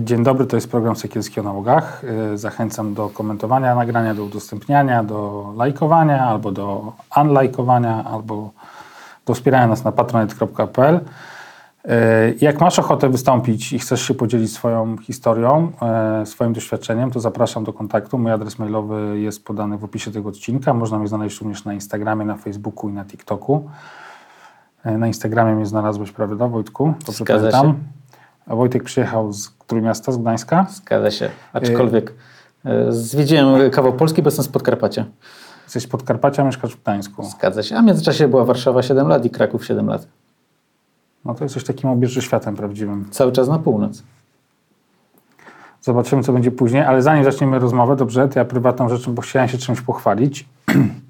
Dzień dobry, to jest program Sekielski o nałogach. E, Zachęcam do komentowania nagrania, do udostępniania, do lajkowania, albo do unlajkowania, albo do wspierania nas na patronet.pl. E, Jak masz ochotę wystąpić i chcesz się podzielić swoją historią, e, swoim doświadczeniem, to zapraszam do kontaktu. Mój adres mailowy jest podany w opisie tego odcinka. Można mnie znaleźć również na Instagramie, na Facebooku i na TikToku. E, Na Instagramie mnie znalazłeś, prawda, Wojtku? Dobrze Zgadza pamiętam? się. A Wojtek przyjechał z którego miasta? Z Gdańska? Zgadza się. Aczkolwiek e, zwiedziłem kawał Polski, bo jestem z Podkarpacia. Jesteś z Podkarpacia, mieszkasz w Gdańsku. Zgadza się. A w międzyczasie była Warszawa 7 lat i Kraków 7 lat. No to jesteś takim obieży światem prawdziwym. Cały czas na północ. Zobaczymy, co będzie później, ale zanim zaczniemy rozmowę, dobrze, to ja prywatną rzeczą, bo chciałem się czymś pochwalić.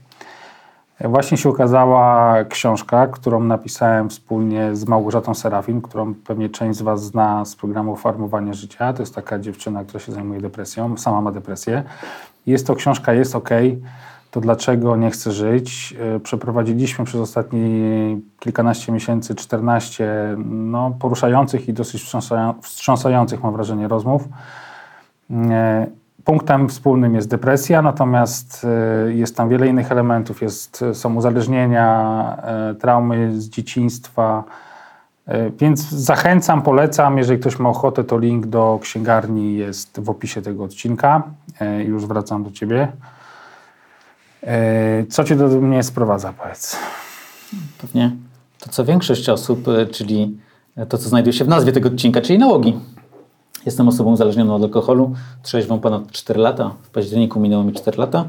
Właśnie się ukazała książka, którą napisałem wspólnie z Małgorzatą Serafin, którą pewnie część z Was zna z programu Farmowanie Życia. To jest taka dziewczyna, która się zajmuje depresją, sama ma depresję. Jest to książka, jest ok. To dlaczego nie chcę żyć? Yy, Przeprowadziliśmy przez ostatnie kilkanaście miesięcy, 14 no, poruszających i dosyć wstrząsają- wstrząsających, mam wrażenie, rozmów. Punktem wspólnym jest depresja, natomiast e, jest tam wiele innych elementów. Jest, są uzależnienia, e, traumy z dzieciństwa. Więc zachęcam, polecam. Jeżeli ktoś ma ochotę, to link do księgarni jest w opisie tego odcinka. Już wracam do ciebie. Co cię do mnie sprowadza, powiedz? Pewnie to, co większość osób, czyli to, co znajduje się w nazwie tego odcinka, czyli nałogi. Jestem osobą uzależnioną od alkoholu, trzeźwą ponad 4 lata. W październiku minęło mi 4 lata.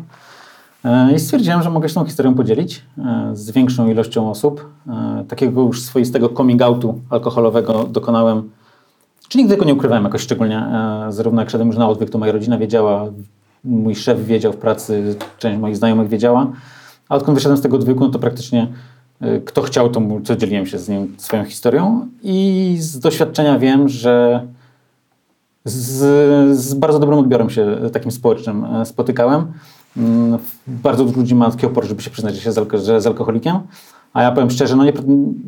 E, I stwierdziłem, że mogę się tą historią podzielić e, z większą ilością osób. E, Takiego już swoistego coming outu alkoholowego dokonałem czy nigdy tego nie ukrywałem jakoś szczególnie. Zarówno jak szedłem już na odwyk, to moja rodzina wiedziała, mój szef wiedział w pracy, część moich znajomych wiedziała. A odkąd wyszedłem z tego odwyku, no to praktycznie kto chciał, to mu, to dzieliłem się z nim swoją historią. I z doświadczenia wiem, że z, z bardzo dobrym odbiorem się takim społecznym e, spotykałem. Mm, Bardzo dużo ludzi ma taki opór, żeby się przyznać, że, się z, alko- że jest alkoholikiem. A ja powiem szczerze, no nie,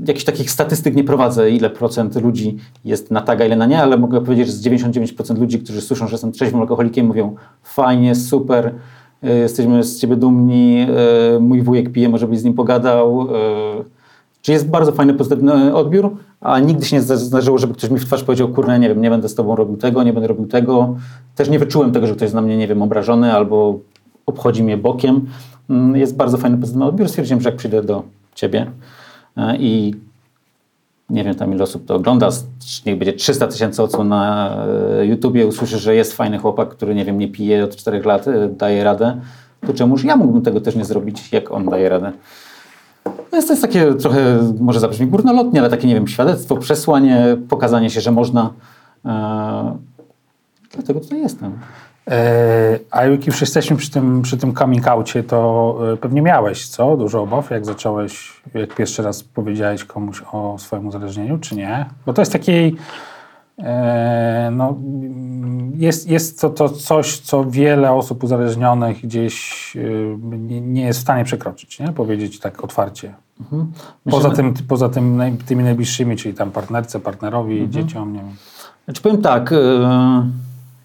jakichś takich statystyk nie prowadzę, ile procent ludzi jest na tak, a ile na nie, ale mogę powiedzieć, że z 99% ludzi, którzy słyszą, że jestem trzeźwym alkoholikiem, mówią fajnie, super, y, jesteśmy z ciebie dumni, y, mój wujek pije, może byś z nim pogadał. Y, Czy jest bardzo fajny, pozytywny odbiór, a nigdy się nie zda- zdarzyło, żeby ktoś mi w twarz powiedział, kurde, nie wiem, nie będę z tobą robił tego, nie będę robił tego. Też nie wyczułem tego, że ktoś jest na mnie, nie wiem, obrażony albo obchodzi mnie bokiem. Mm, Jest bardzo fajny, pozytywny odbiór. Stwierdziłem, że jak przyjdę do ciebie e, i nie wiem tam ile osób to ogląda, niech będzie 300 tysięcy odsłon na e, YouTubie, usłyszysz, że jest fajny chłopak, który nie wiem, nie pije od 4 lat, e, daje radę, to czemuż ja mógłbym tego też nie zrobić, jak on daje radę. No jest to jest takie trochę, może zabrzmi górnolotnie, ale takie, nie wiem, świadectwo, przesłanie, pokazanie się, że można. E, dlatego tutaj jestem. E, A jak już jesteśmy przy tym, przy tym coming outie, to e, pewnie miałeś, co? Dużo obaw, jak zacząłeś, jak pierwszy raz powiedziałeś komuś o swoim uzależnieniu, czy nie? Bo to jest takiej, no, mm, jest, jest to, to coś, co wiele osób uzależnionych gdzieś e, nie, nie jest w stanie przekroczyć, nie? Powiedzieć tak otwarcie. Poza, Myślę, tym, poza tym, naj- tymi najbliższymi, czyli tam partnerce, partnerowi, dzieciom, nie wiem. Znaczy powiem tak, yy,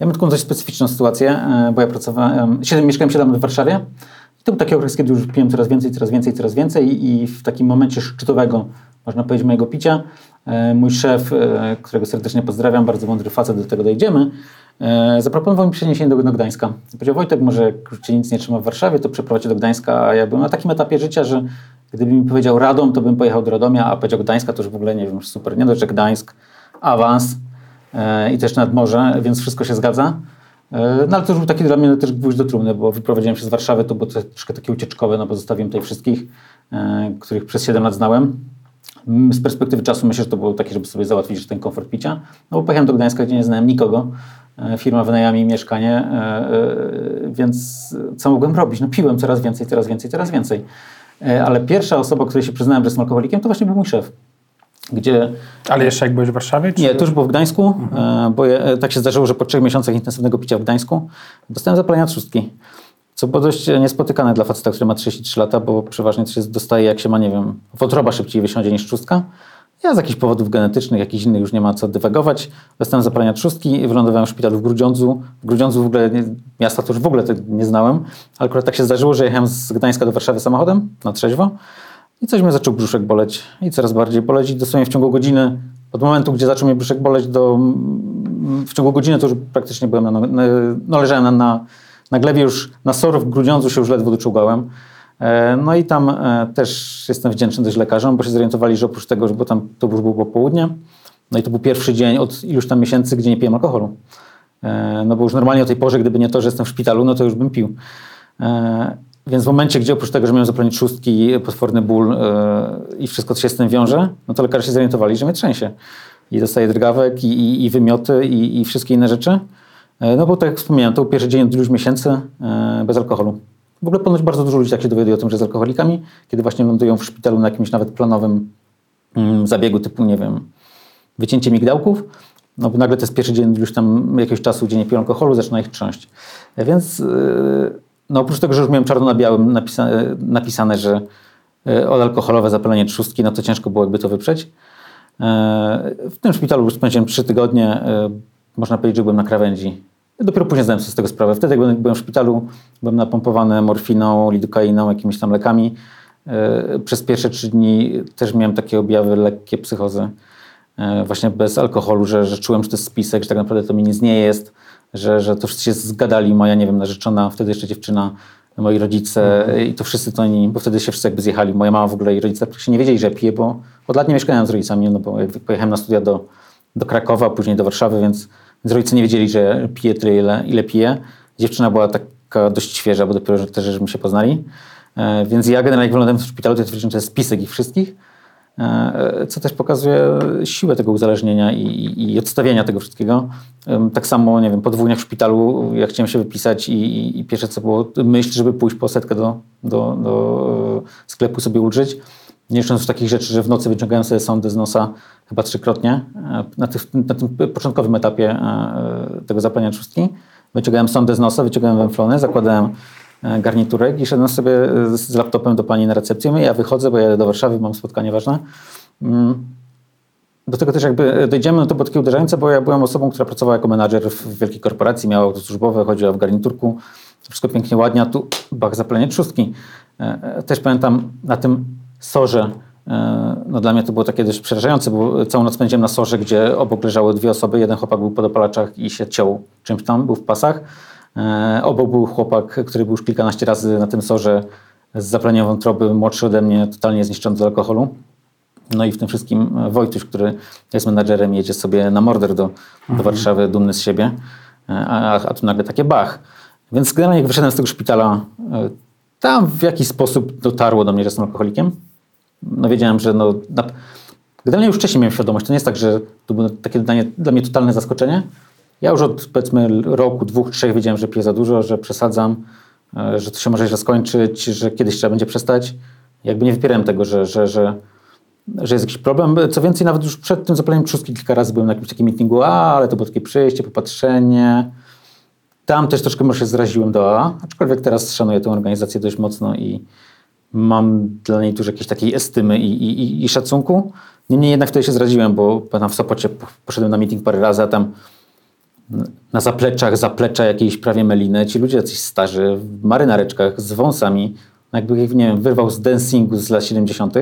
ja mam taką dość specyficzną sytuację, yy, bo ja pracowałem, siedem, mieszkałem 7 lat w Warszawie i to był taki okres, kiedy już piłem coraz więcej, coraz więcej, coraz więcej i w takim momencie szczytowego, można powiedzieć, mojego picia, mój szef, yy, którego serdecznie pozdrawiam, bardzo mądry facet, do tego dojdziemy, yy, zaproponował mi przeniesienie do, do Gdańska. Powiedział, Wojtek, może cię nic nie trzyma w Warszawie, to przeprowadź do Gdańska, a ja byłem na takim etapie życia, że gdyby mi powiedział Radom, to bym pojechał do Radomia, a powiedział Gdańska, to już w ogóle nie wiem, super, nie dość, że Gdańsk, awans, e, i też nad morze, więc wszystko się zgadza. E, No ale to już był taki dla mnie też gwóźdź do trumny, bo wyprowadziłem się z Warszawy, to było troszkę takie ucieczkowe, no bo zostawiłem tutaj wszystkich, e, których przez 7 lat znałem. Z perspektywy czasu myślę, że to było takie, żeby sobie załatwić ten komfort picia. No bo pojechałem do Gdańska, gdzie nie znałem nikogo. e, firma wynajęła mi mieszkanie, e, e, więc co mogłem robić? No piłem coraz więcej, coraz więcej, coraz więcej. Ale pierwsza osoba, której się przyznałem, że jestem alkoholikiem, to właśnie był mój szef. Gdzie Ale jeszcze jak byłeś w Warszawie? Czy... nie, to już było w Gdańsku, e, bo tak się zdarzyło, że po trzech miesiącach intensywnego picia w Gdańsku dostałem zapalenia trzustki. Co było dość niespotykane dla faceta, który ma 33 lata, bo przeważnie to się dostaje, jak się ma, nie wiem, wątroba szybciej wysiądzie niż trzustka. Ja z jakichś powodów genetycznych, jakichś innych już nie ma co dywagować. Dostałem zapalenia trzustki i wylądowałem w szpitalu w Grudziądzu. W Grudziądzu w ogóle, nie, miasta to już w ogóle nie znałem, ale akurat tak się zdarzyło, że jechałem z Gdańska do Warszawy samochodem na trzeźwo i coś mnie zaczął brzuszek boleć i coraz bardziej boleć i dosłownie w ciągu godziny, od momentu, gdzie zaczął mnie brzuszek boleć do, mm, w ciągu godziny to już praktycznie byłem na, na, no leżałem na, na, na glebie już, na SOR w się już ledwo doczułgałem. E, No i tam e, też jestem wdzięczny dość lekarzom, bo się zorientowali, że oprócz tego, bo tam to już było popołudnie, no i to był pierwszy dzień od iluś tam miesięcy, gdzie nie piłem alkoholu. E, No bo już normalnie o tej porze, gdyby nie to, że jestem w szpitalu, no to już bym pił. Więc w momencie, gdzie oprócz tego, że miałem zapalenie trzustki, potworny ból i wszystko, co się z tym wiąże, no to lekarze się zorientowali, że mnie trzęsie. I dostaję drgawek, i, i, i wymioty, i, i wszystkie inne rzeczy. E, No bo tak jak wspomniałem, to pierwszy dzień od iluś miesięcy e, bez alkoholu. W ogóle ponoć bardzo dużo ludzi tak się dowiaduje o tym, że z alkoholikami, kiedy właśnie lądują w szpitalu na jakimś nawet planowym mm, zabiegu typu, nie wiem, wycięcie migdałków, no bo nagle to jest pierwszy dzień już tam jakiegoś czasu, gdzie nie piją alkoholu, zaczyna ich trząść. E, Więc no oprócz tego, że już miałem czarno na białym napisa napisane, że odalkoholowe zapalenie trzustki, no to ciężko było jakby to wyprzeć. W tym szpitalu już spędziłem trzy tygodnie, można powiedzieć, że byłem na krawędzi. Dopiero później zdałem sobie z tego sprawę. Wtedy, jak byłem- w szpitalu, byłem napompowany morfiną, lidokainą, jakimiś tam lekami. Yy, Przez pierwsze trzy dni też miałem takie objawy lekkie psychozy e, właśnie bez alkoholu, że, że czułem, że to jest spisek, że tak naprawdę to mi nic nie jest, że, że to wszyscy się zgadali, moja, nie wiem, narzeczona, wtedy jeszcze dziewczyna, moi rodzice e, i to wszyscy to oni, bo wtedy się wszyscy jakby zjechali. Moja mama w ogóle i rodzice praktycznie nie wiedzieli, że piję, bo od lat nie mieszkałem z rodzicami, no bo pojechałem na studia do, do Krakowa, później do Warszawy, więc, więc rodzice nie wiedzieli, że piję tyle, ile, ile. Dziewczyna była taka dość świeża, bo dopiero że też żeśmy się poznali. E, Więc ja generalnie jak wyglądałem w szpitalu, to że to jest spisek ich wszystkich. E, co też pokazuje siłę tego uzależnienia i, i, odstawienia tego wszystkiego. Tak samo, nie wiem, po dwóch w szpitalu, jak chciałem się wypisać i, i, i pierwsze co było myśl, żeby pójść po setkę do, do, do e, sklepu sobie ulżyć. Nie licząc takich rzeczy, że w nocy wyciągałem sobie sondę z nosa chyba trzykrotnie. E, Na, tych, na tym początkowym etapie e, tego zapalenia trzustki wyciągałem sondę z nosa, wyciągałem węflony, zakładałem e, garniturek i szedłem sobie z, laptopem do pani na recepcję. Ja wychodzę, bo jadę do Warszawy, mam spotkanie ważne. Mm. Do tego też jakby dojdziemy, no to było takie uderzające, bo ja byłem osobą, która pracowała jako menadżer w wielkiej korporacji, miała auto służbowe, chodziła w garniturku, wszystko pięknie, ładnie, a tu bach, zapalenie trzustki. Też pamiętam na tym sorze, no dla mnie to było takie dość przerażające, bo całą noc spędziłem na sorze, gdzie obok leżały dwie osoby, jeden chłopak był po dopalaczach i się ciął czymś tam, był w pasach. E, Obok był chłopak, który był już kilkanaście razy na tym sorze z zapaleniem wątroby, młodszy ode mnie, totalnie zniszczony z alkoholu. No i w tym wszystkim e, Wojtuś, który jest menadżerem, jedzie sobie na morder do, do Warszawy, dumny z siebie, E, a, a tu nagle takie bach. Więc generalnie jak wyszedłem z tego szpitala, e, tam w jakiś sposób dotarło do mnie, że jestem alkoholikiem. No wiedziałem, że no, na, generalnie już wcześniej miałem świadomość, to nie jest tak, że to było takie dla mnie, dla mnie totalne zaskoczenie. Ja już od powiedzmy roku, dwóch, trzech wiedziałem, że piję za dużo, że przesadzam, e, że to się może źle skończyć, że kiedyś trzeba będzie przestać. Jakby nie wypierałem tego, że, że, że, że jest jakiś problem. Co więcej, nawet już przed tym zapaleniem trzustki kilka razy byłem na jakimś takim meetingu, a, ale to było takie przyjście, popatrzenie. Tam też troszkę może się zraziłem do AA, aczkolwiek teraz szanuję tę organizację dość mocno i mam dla niej dużo jakiejś takiej estymy i, i, i- i szacunku. Niemniej jednak wtedy się zraziłem, bo tam w Sopocie poszedłem na meeting parę razy, a tam na zapleczach, zaplecza jakiejś prawie meliny, ci ludzie jacyś starzy, w marynareczkach, z wąsami, jakby, nie wiem, wyrwał z dancingu z lat 70.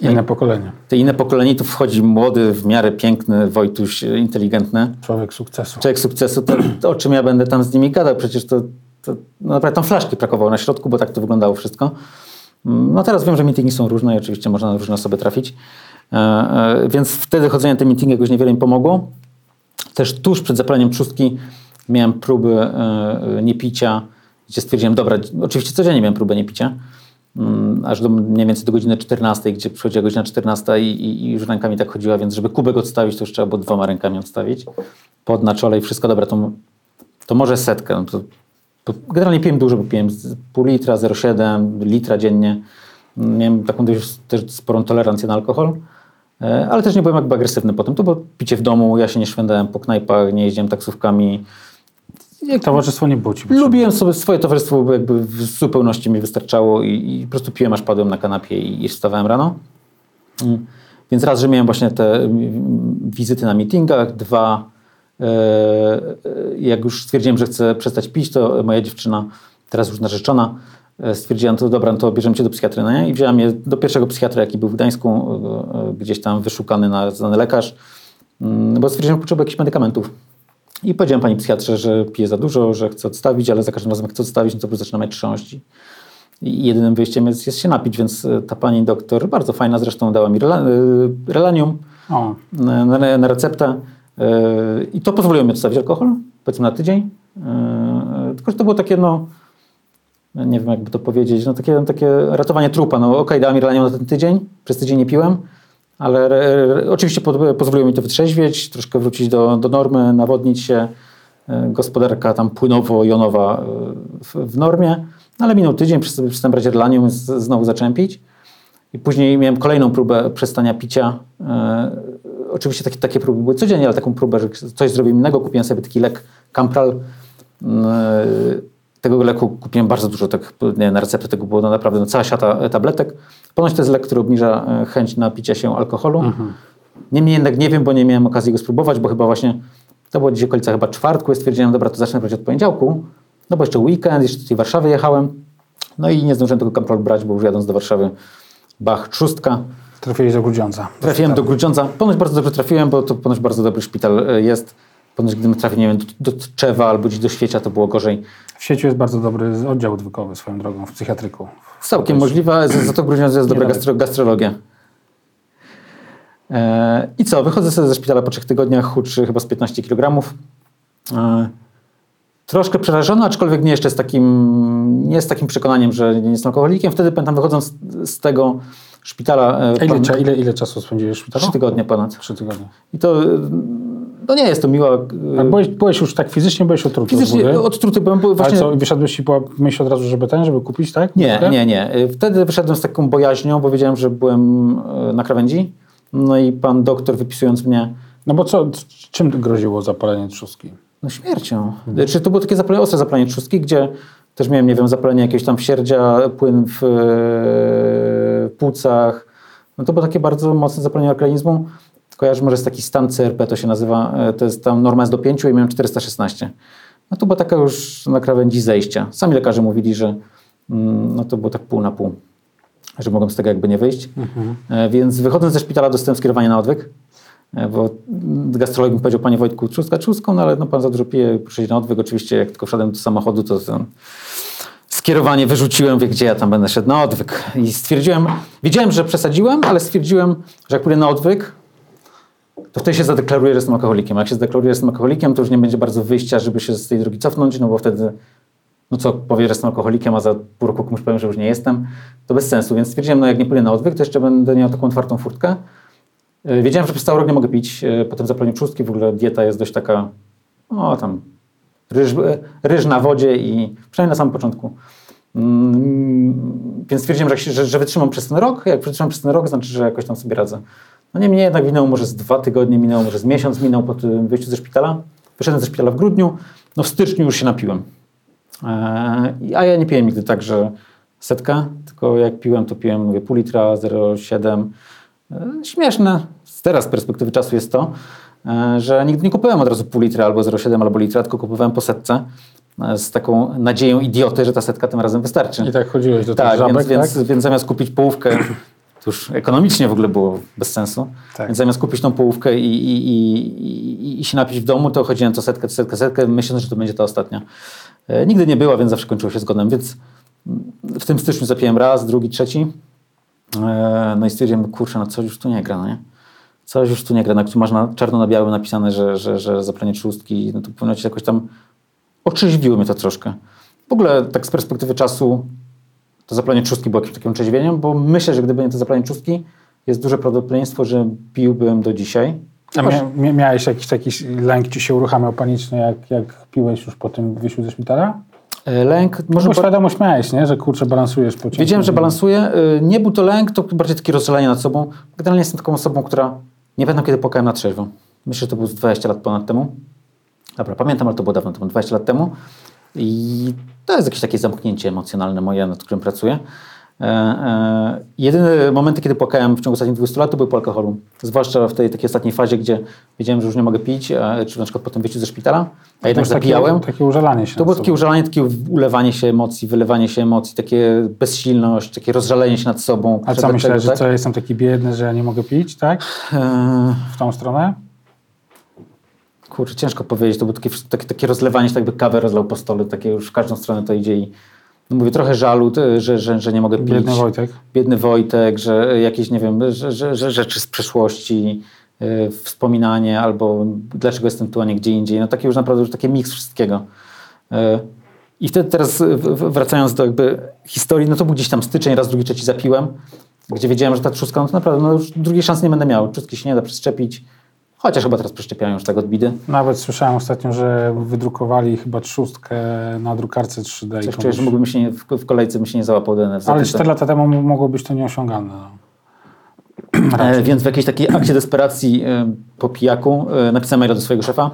Inne pokolenie. Te inne pokolenie tu wchodzi młody, w miarę piękny, Wojtuś, inteligentny, Człowiek sukcesu. człowiek sukcesu, to, to o czym ja będę tam z nimi gadał? Przecież to, to no naprawdę tam flaszki brakowało na środku, bo tak to wyglądało wszystko. No teraz wiem, że meetingi są różne i oczywiście można na różne osoby trafić. E, e, Więc wtedy chodzenie na te meetingi jakoś niewiele mi pomogło. Też tuż przed zapaleniem trzustki miałem próby e, niepicia, gdzie stwierdziłem, dobra, oczywiście codziennie miałem próbę niepicia, mm, aż do mniej więcej do godziny 14, gdzie przychodziła godzina 14 i, i, już rękami tak chodziła, więc żeby kubek odstawić, to już trzeba było dwoma rękami odstawić. Pod na czole i wszystko, dobra, to to może setkę. No to generalnie piłem dużo, bo piłem pół litra, 0,7 litra dziennie. Miałem taką dość też sporą tolerancję na alkohol, e, ale też nie byłem jakby agresywny potem. To było picie w domu, ja się nie szwendałem po knajpach, nie jeździłem taksówkami. Towarzystwo nie potrzebne. Lubiłem sobie swoje towarzystwo, bo jakby w zupełności mi wystarczało i, i po prostu piłem, aż padłem na kanapie i, i wstawałem rano. Mm. Więc raz, że miałem właśnie te mm, wizyty na meetingach, dwa, jak już stwierdziłem, że chcę przestać pić, to moja dziewczyna, teraz już narzeczona, e, stwierdziła, no to dobra, no to bierzemy cię do psychiatry, no nie? I wziąłem je do pierwszego psychiatra, jaki był w Gdańsku, e, e, gdzieś tam wyszukany na znany lekarz, mm, bo stwierdziłem, że potrzebuję jakichś medykamentów. I powiedziałem pani psychiatrze, że piję za dużo, że chcę odstawić, ale za każdym razem jak chcę odstawić, no to po prostu zaczynam mieć trząść. I jedynym wyjściem jest, jest się napić, więc e, ta pani doktor, bardzo fajna zresztą, dała mi rela, e, relanium O, na, na, receptę e, i to pozwoliło mi odstawić alkohol, powiedzmy na tydzień. E, Tylko, że to było takie, no, nie wiem jakby to powiedzieć, no takie, takie ratowanie trupa. No okej, dała mi na ten tydzień, przez tydzień nie piłem, ale oczywiście po, pozwoliło mi to wytrzeźwieć, troszkę wrócić do, do normy, nawodnić się. E, Gospodarka tam płynowo-jonowa e, w, w normie, no ale minął tydzień, przestałem brać relanium, znowu zacząłem pić. I później miałem kolejną próbę przestania picia. Oczywiście takie, takie próby były codziennie, ale taką próbę, że coś zrobiłem innego. Kupiłem sobie taki lek Campral. E, tego leku kupiłem bardzo dużo, tak nie, na receptę tego było naprawdę no, cała siata e, tabletek. Ponoć to jest lek, który obniża e, chęć napicia się alkoholu. Niemniej jednak nie wiem, bo nie miałem okazji go spróbować, bo chyba właśnie to było gdzieś okolica chyba czwartku i stwierdziłem, dobra, to zacznę brać od poniedziałku, no bo jeszcze weekend, jeszcze do tej Warszawy jechałem. No i nie zdążyłem tego Campral brać, bo już jadąc do Warszawy, bach, trzustka. Trafiłeś do Grudziądza. Trafiłem do Grudziądza. Ponoć bardzo dobrze trafiłem, bo to ponoć bardzo dobry szpital e, jest. Ponoć gdybym trafił, nie wiem, do, do Tczewa albo gdzieś do Świecia, to było gorzej. W sieci jest bardzo dobry oddział odwykowy swoją drogą w psychiatryku. Całkiem możliwe, za, za to Grudziądz jest dobra gastro, gastrologia. E, I co, wychodzę sobie ze szpitala po trzech tygodniach, chudszy chyba z 15 kg. E, troszkę przerażony, aczkolwiek nie jeszcze z takim, nie z takim przekonaniem, że nie jestem alkoholikiem. Wtedy pamiętam, wychodząc z tego szpitala... e, A ile, pan- ile, ile czasu spędziłeś w szpitalu? Trzy tygodnie ponad. Trzy tygodnie. I to, no nie jest to miła... A byłeś, byłeś już tak fizycznie, byłeś otruty Fizycznie odtruty byłem, bo Ale właśnie... co, i wyszedłeś i była myśl od razu, żeby ten, żeby kupić, tak? Nie, Wódkę? nie, nie. Wtedy wyszedłem z taką bojaźnią, bo wiedziałem, że byłem e, na krawędzi. No i pan doktor wypisując mnie No bo co, czym groziło zapalenie trzustki? no śmiercią. Czy to było takie zapalenie, ostre zapalenie trzustki, gdzie też miałem, nie wiem, zapalenie jakiegoś tam płyn w, e, w płucach. No to było takie bardzo mocne zapalenie organizmu. Kojarzę, może jest taki stan CRP, to się nazywa, e, to jest tam norma jest do 5 i miałem 416. No to była taka już na krawędzi zejścia. Sami lekarze mówili, że mm, no to było tak pół na pół, że mogłem z tego jakby nie wyjść. E, Więc wychodząc ze szpitala dostałem skierowanie na odwyk, e, bo gastrolog mi powiedział, panie Wojtku, trzustka trzustką, no ale no pan za dużo pije, proszę na odwyk. Oczywiście jak tylko wsiadłem do samochodu, to ten skierowanie wyrzuciłem, wie gdzie ja tam będę szedł na odwyk. I stwierdziłem, wiedziałem, że przesadziłem, ale stwierdziłem, że jak pójdę na odwyk, to wtedy się zadeklaruję, że jestem alkoholikiem. Jak się zadeklaruję, że jestem alkoholikiem, to już nie będzie bardzo wyjścia, żeby się z tej drogi cofnąć, no bo wtedy, no co, powie, że jestem alkoholikiem, a za pół roku komuś powiem, że już nie jestem, to bez sensu. Więc stwierdziłem, no jak nie pójdę na odwyk, to jeszcze będę miał taką otwartą furtkę. Yy, Wiedziałem, że przez cały rok nie mogę pić, yy, potem zapalenie trzustki, w ogóle dieta jest dość taka, o tam, ryż, ryż na wodzie i przynajmniej na samym początku. Mm, Więc stwierdziłem, że, że, że wytrzymam przez ten rok. Jak wytrzymam przez ten rok, znaczy, że jakoś tam sobie radzę. No niemniej jednak minęło może z dwa tygodnie, minęło może z miesiąc, minął po tym wyjściu ze szpitala. Wyszedłem ze szpitala w grudniu, no w styczniu już się napiłem. Eee, a ja nie piłem nigdy tak, że setka, tylko jak piłem, to piłem mówię, pół litra, 0,7. Eee, śmieszne. Teraz z perspektywy czasu jest to, że nigdy nie kupowałem od razu pół litra albo 0,7 albo litra, tylko kupowałem po setce e, z taką nadzieją idioty, że ta setka tym razem wystarczy. I tak chodziłeś do tych Tak, żabek, więc, tak? więc zamiast kupić połówkę, to już ekonomicznie w ogóle było bez sensu, Tak. więc zamiast kupić tą połówkę i, i, i, i, i się napić w domu, to chodziłem to setkę, to setkę, setkę, myśląc, że to będzie ta ostatnia. E, nigdy nie była, więc zawsze kończyło się zgonem, więc mm, w tym styczniu zapiłem raz, drugi, trzeci. E, no i stwierdziłem, kurczę, no coś już tu nie gra, no nie? Coś już tu nie gra, no, jak tu masz na, czarno na białym napisane, że, że, że zapalenie trzustki, no to powinno ci jakoś tam otrzeźwiło mnie to troszkę. W ogóle tak z perspektywy czasu to zapalenie trzustki było jakimś takim otrzeźwieniem, bo myślę, że gdyby nie to zapalenie trzustki, jest duże prawdopodobieństwo, że piłbym do dzisiaj. A mia, mia, miałeś jakiś taki lęk, ci się uruchamiał paniczny, jak, jak piłeś już po tym wyjściu ze szpitala? E, Lęk, może Bo świadomość miałeś, nie? że kurczę, balansujesz po ciężkim Wiedziałem, że balansuję. Y, Nie był to lęk, to bardziej takie rozżalenie nad sobą. Generalnie jestem taką osobą, która nie pamiętam, kiedy płakałem na trzeźwo. Myślę, że to było z 20 lat ponad temu. Dobra, pamiętam, ale to było dawno temu, 20 lat temu. I to jest jakieś takie zamknięcie emocjonalne moje, nad którym pracuję. E, e, jedyne momenty, kiedy płakałem w ciągu ostatnich 20 lat, to były po alkoholu. Zwłaszcza w tej takiej ostatniej fazie, gdzie wiedziałem, że już nie mogę pić, a, czy na przykład po tym wyjściu ze szpitala, a jednak zapijałem. Takie, takie użalanie się. To było takie użalanie, takie ulewanie się emocji, wylewanie się emocji, takie bezsilność, takie rozżalenie się nad sobą. A co myślałeś, że tak? co, jestem taki biedny, że ja nie mogę pić, tak? W tą stronę? kurczę, ciężko powiedzieć. To było takie, takie, takie rozlewanie się, tak jakby kawę rozlał po stole, takie już w każdą stronę to idzie i no mówię, trochę żalu, że, że, że nie mogę pić. Biedny Wojtek. Biedny Wojtek, że jakieś, nie wiem, że, że, że rzeczy z przeszłości, yy, wspominanie albo dlaczego jestem tu, a nie gdzie indziej. No takie już naprawdę już taki miks wszystkiego. Yy, I wtedy teraz wracając do jakby historii, no to był gdzieś tam styczeń, raz, drugi, trzeci zapiłem, gdzie wiedziałem, że ta trzustka, no to naprawdę, no już drugiej szansy nie będę miał. Trzustki się nie da przeszczepić, chociaż chyba teraz przeszczepiają już tak od bidy. Nawet słyszałem ostatnio, że wydrukowali chyba trzustkę na drukarce 3D. i Coś czuję, że mógłbym się nie, w, w kolejce bym się nie załapał do NFZ. Ale 4 lata temu mogło być to nieosiągalne. No. E, więc w jakiejś takiej akcie desperacji e, po pijaku e, napisałem maila do swojego szefa,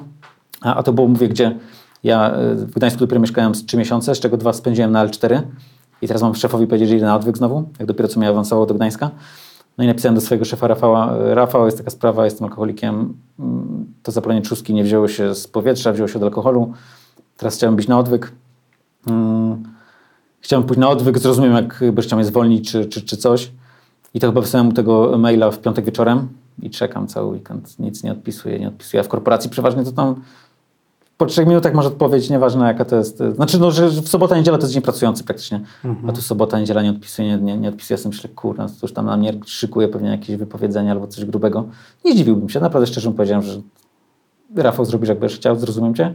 a, a to było, mówię, gdzie ja e, w Gdańsku dopiero mieszkałem z 3 miesiące, z czego dwa spędziłem na L4 i teraz mam szefowi powiedzieć, że idę na odwyk znowu, jak dopiero co mnie awansowało do Gdańska. No i napisałem do swojego szefa Rafała, e, Rafał, jest taka sprawa, jestem alkoholikiem, mm, to zapalenie trzustki nie wzięło się z powietrza, wzięło się od alkoholu, teraz chciałem być na odwyk. Mm, Chciałem pójść na odwyk, zrozumiem, jak będziesz chciał mnie zwolnić czy, czy, czy coś. I to chyba wysłałem mu tego maila w piątek wieczorem i czekam cały weekend. Nic nie odpisuję, nie odpisuję. A w korporacji przeważnie to tam po trzech minutach masz odpowiedź, nieważne jaka to jest. Znaczy, no, że w sobota, niedziela to jest dzień pracujący praktycznie. A tu sobota, niedziela nie odpisuję, nie, nie, nie odpisuję. Sobie myślę, kurna, to już tam na mnie szykuje pewnie jakieś wypowiedzenie albo coś grubego. Nie zdziwiłbym się. Naprawdę szczerze powiedziałem, że Rafał zrobisz jak będziesz chciał, zrozumiem cię.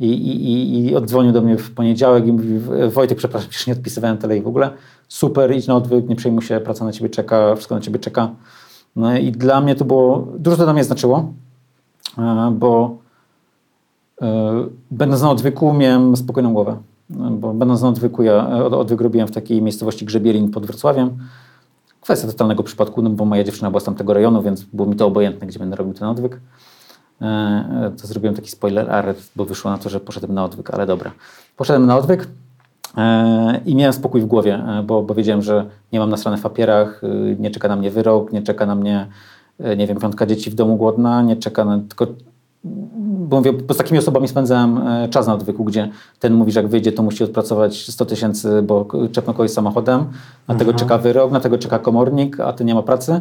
I, i, i, oddzwonił do mnie w poniedziałek i mówi, Wojtek, przepraszam, przecież nie odpisywałem tyle i w ogóle. Super, idź na odwyk, nie przejmuj się, praca na ciebie czeka, wszystko na ciebie czeka. No i dla mnie to było, dużo to dla mnie znaczyło, e, bo e, będąc na odwyku miałem spokojną głowę. E, Bo będąc na odwyku, ja e, od- odwyk robiłem w takiej miejscowości Grzebierin pod Wrocławiem. Kwestia totalnego przypadku, no bo moja dziewczyna była z tamtego rejonu, więc było mi to obojętne, gdzie będę robił ten odwyk. E, e, to zrobiłem taki spoiler alert, bo wyszło na to, że poszedłem na odwyk, ale dobra. Poszedłem na odwyk e, i miałem spokój w głowie, e, bo, bo wiedziałem, że nie mam nasrane w papierach, nie czeka na mnie wyrok, nie czeka na mnie, e, nie wiem, piątka dzieci w domu głodna, nie czeka na... Tylko, bo mówię, bo z takimi osobami spędzałem e, czas na odwyku, gdzie ten mówi, że jak wyjdzie, to musi odpracować 100 tysięcy, bo czepnął kogoś samochodem, na tego czeka wyrok, na tego czeka komornik, a ty nie ma pracy.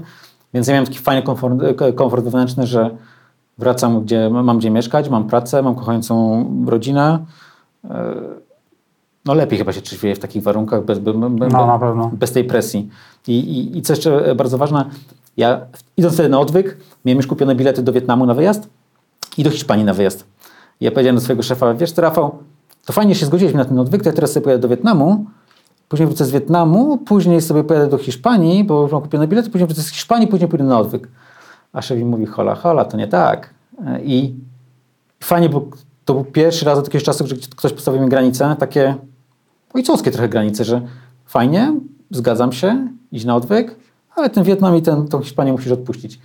Więc ja miałem taki fajny komfort, e, komfort wewnętrzny, że wracam, gdzie mam gdzie mieszkać, mam pracę, mam kochającą rodzinę. E, No lepiej chyba się trzeźwieje w takich warunkach, bez, be, be, No, bez tej presji. I, i, I co jeszcze bardzo ważne, ja idąc wtedy na odwyk, miałem już kupione bilety do Wietnamu na wyjazd i do Hiszpanii na wyjazd. I ja powiedziałem do swojego szefa, wiesz co Rafał, to fajnie się zgodziłeś na ten odwyk, to ja teraz sobie pojadę do Wietnamu, później wrócę z Wietnamu, później sobie pojadę do Hiszpanii, bo już mam kupione bilety, później wrócę z Hiszpanii, później pójdę na odwyk. A szef mi mówi, hola, hola, to nie tak. I fajnie, bo to był pierwszy raz od jakiegoś czasu, że ktoś postawił mi granice, takie ojcowskie trochę granice, że fajnie, zgadzam się, iść na odwyk, ale ten Wietnam i ten, Hiszpanię musisz odpuścić.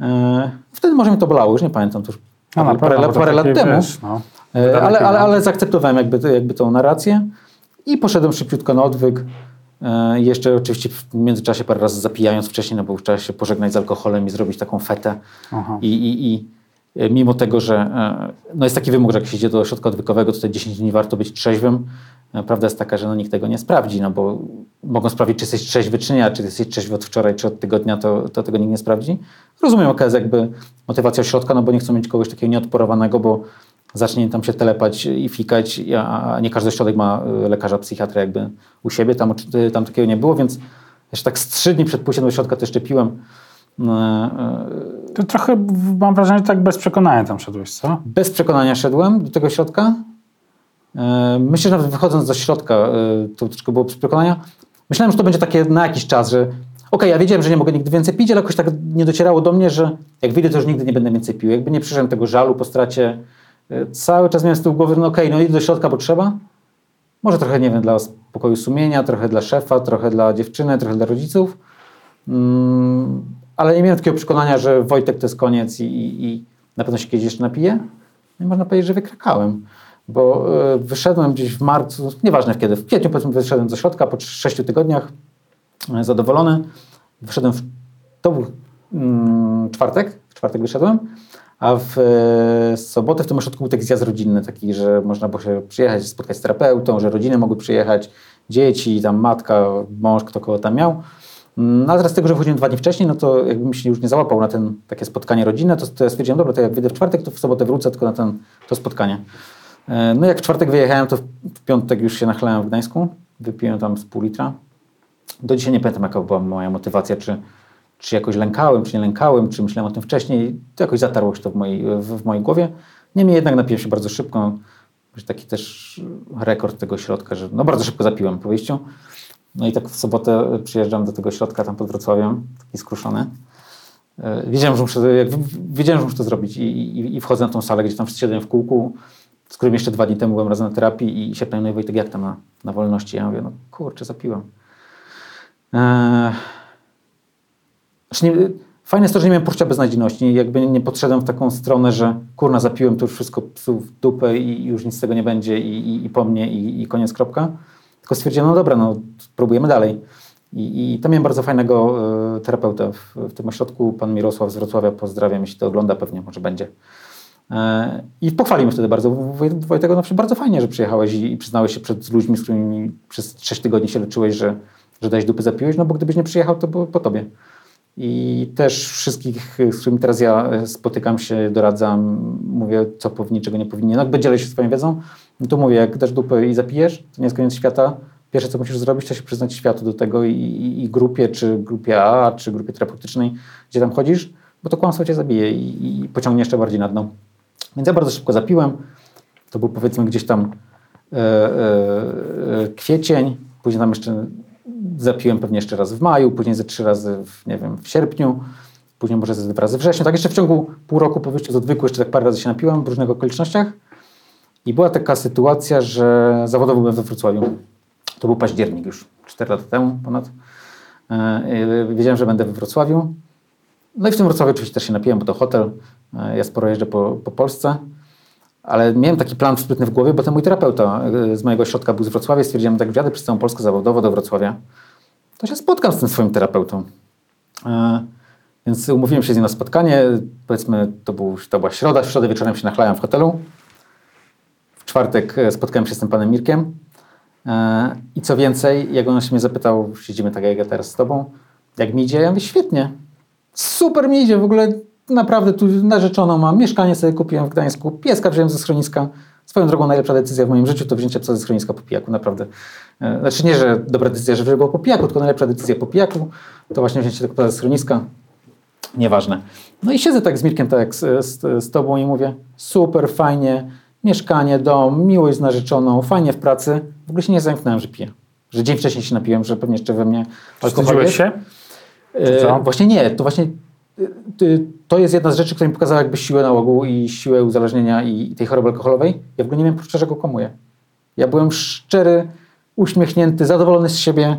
E, wtedy może mnie to bolało, już nie pamiętam, to już No, na parę, pewno, parę, lat temu. wiesz, no, E, ale, ale, ale zaakceptowałem jakby, jakby tą narrację i poszedłem szybciutko na odwyk. E, jeszcze oczywiście w międzyczasie parę razy zapijając wcześniej, no bo trzeba się pożegnać z alkoholem i zrobić taką fetę. I, i, I e, mimo tego, że no jest taki wymóg, że jak się idzie do ośrodka odwykowego, to te 10 dni warto być trzeźwym. Prawda jest taka, że no nikt tego nie sprawdzi, no bo mogą sprawdzić, czy jesteś trzeźwy, czy nie, czy jesteś trzeźwy od wczoraj, czy od tygodnia, to, to tego nikt nie sprawdzi. Rozumiem, jaka jest jakby motywacja ośrodka, no bo nie chcą mieć kogoś takiego nieodporowanego, bo zacznie tam się telepać i fikać, a nie każdy ośrodek ma y, lekarza psychiatra jakby u siebie, tam, oczy- tam takiego nie było, więc jeszcze tak z trzy dni przed pójściem do ośrodka to jeszcze piłem. E, e, To trochę mam wrażenie, że tak bez przekonania tam szedłeś, co? Bez przekonania szedłem do tego środka. E, Myślę, że nawet wychodząc do środka, e, to troszkę było przekonania. Myślałem, że to będzie takie na jakiś czas, że Okej, ja wiedziałem, że nie mogę nigdy więcej pić, ale jakoś tak nie docierało do mnie, że jak wyjdę, to już nigdy nie będę więcej pił. Jakby nie przeżyłem tego żalu po stracie. Y, Cały czas miałem z tyłu głowy, no okej, no idę do środka, bo trzeba. Może trochę, nie wiem, dla spokoju sumienia, trochę dla szefa, trochę dla dziewczyny, trochę dla rodziców. Mm, ale nie miałem takiego przekonania, że Wojtek to jest koniec i, i, i na pewno się kiedyś jeszcze napije. No można powiedzieć, że wykrakałem. Bo y, wyszedłem gdzieś w marcu, nieważne kiedy, w kwietniu powiedzmy wyszedłem do środka po 6 tygodniach, y, zadowolony. Wyszedłem w, to był mm, czwartek, w czwartek wyszedłem, a w e, sobotę w tym ośrodku był taki zjazd rodzinny, taki, że można było się przyjechać, spotkać z terapeutą, że rodziny mogły przyjechać, dzieci, tam matka, mąż, kto kogo tam miał. Mm, No a teraz z tego, że wchodziłem dwa dni wcześniej, no to jakbym się już nie załapał na ten, takie spotkanie rodzinne, to, to ja stwierdziłem, dobra, to jak wyjdę w czwartek, to w sobotę wrócę tylko na ten, to spotkanie. E, No jak w czwartek wyjechałem, to w piątek już się nachlałem w Gdańsku, wypiłem tam z pół litra. Do dzisiaj nie pamiętam, jaka była moja motywacja, czy, czy jakoś lękałem, czy nie lękałem, czy myślałem o tym wcześniej. To jakoś zatarło się to w mojej, w, w mojej głowie. Niemniej jednak napiłem się bardzo szybko. Taki też rekord tego środka, że no bardzo szybko zapiłem po wyjściu. No i tak w sobotę przyjeżdżam do tego środka tam pod Wrocławiem, taki skruszony. E, Wiedziałem, że muszę, wiedziałem, że muszę to zrobić i, i, i wchodzę na tą salę, gdzie tam wszyscy siedzą w kółku, z którym jeszcze dwa dni temu byłem razem na terapii i się pytają, no i Wojtek, jak tam na, na wolności? Ja mówię, no kurczę, zapiłem. Eee, znaczy nie, fajne jest to, że nie miałem poczucia beznadziejności. Jakby nie, podszedłem w taką stronę, że kurna, zapiłem, to już wszystko psuł w dupę i już nic z tego nie będzie i, i, i po mnie i, i koniec, kropka. Tylko stwierdziłem, no dobra, no próbujemy dalej. I, i tam miałem bardzo fajnego terapeuta w, w tym ośrodku, pan Mirosław z Wrocławia, pozdrawiam, jeśli to ogląda, pewnie może będzie. E, I pochwalił mnie wtedy bardzo. Woj- Wojtek, no bardzo fajnie, że przyjechałeś i, przyznałeś się przed ludźmi, z którymi przez 6 tygodni się leczyłeś, że, że dałeś dupy zapiłeś, no bo gdybyś nie przyjechał, to było po tobie. I też wszystkich, z którymi teraz ja e, spotykam się, doradzam, mówię, co powinni, czego nie powinni. No dzielę się swoją wiedzą, no to mówię, jak dasz dupę i zapijesz, to nie jest koniec świata. Pierwsze, co musisz zrobić, to się przyznać światu do tego i, i, i grupie, czy grupie A, czy grupie terapeutycznej, gdzie tam chodzisz, bo to kłamstwo cię zabije i, i pociągnie jeszcze bardziej na dno. Więc ja bardzo szybko zapiłem. To był powiedzmy gdzieś tam e, e, e, kwiecień, później tam jeszcze zapiłem pewnie jeszcze raz w maju, później ze trzy razy w, nie wiem, w sierpniu, później może ze dwa razy w wrześniu. Tak jeszcze w ciągu pół roku po wyjściu z odwyku jeszcze tak parę razy się napiłem w różnych okolicznościach. I była taka sytuacja, że zawodowo byłem we Wrocławiu. To był październik już, 4 lata temu ponad. E, e, Wiedziałem, że będę we Wrocławiu. No i w tym Wrocławiu oczywiście też się napiłem, bo to hotel. E, Ja sporo jeżdżę po, po Polsce. Ale miałem taki plan sprytny w głowie, bo ten mój terapeuta e, z mojego środka był z Wrocławia. Stwierdziłem, tak wjadę przez całą Polskę zawodowo do Wrocławia, to się spotkam z tym swoim terapeutą. E, Więc umówiłem się z nim na spotkanie. Powiedzmy, to, był, to była środa. W środę wieczorem się nachlałem w hotelu. W czwartek spotkałem się z tym panem Mirkiem. I co więcej, jak on się mnie zapytał, siedzimy tak jak ja teraz z tobą, jak mi idzie? Ja mówię, świetnie. Super mi idzie, w ogóle naprawdę tu narzeczoną mam, mieszkanie sobie kupiłem w Gdańsku, pieska wziąłem ze schroniska. Swoją drogą najlepsza decyzja w moim życiu to wzięcie psa ze schroniska po pijaku, naprawdę. E, Znaczy nie, że dobra decyzja, że go po pijaku, tylko najlepsza decyzja po pijaku to właśnie wzięcie tego psa ze schroniska. Nieważne. No i siedzę tak z Mirkiem, tak jak z, z, z tobą i mówię, super, fajnie, mieszkanie, dom, miłość z narzeczoną, fajnie w pracy. W ogóle się nie zamknąłem, że piję. Że dzień wcześniej się napiłem, że pewnie jeszcze we mnie alkohol Wstydziłeś się? E? Właśnie nie, to właśnie to jest jedna z rzeczy, która mi pokazała jakby siłę nałogu i siłę uzależnienia i i tej choroby alkoholowej. Ja w ogóle nie wiem, poczucia, że go komuję. Ja byłem szczery, uśmiechnięty, zadowolony z siebie.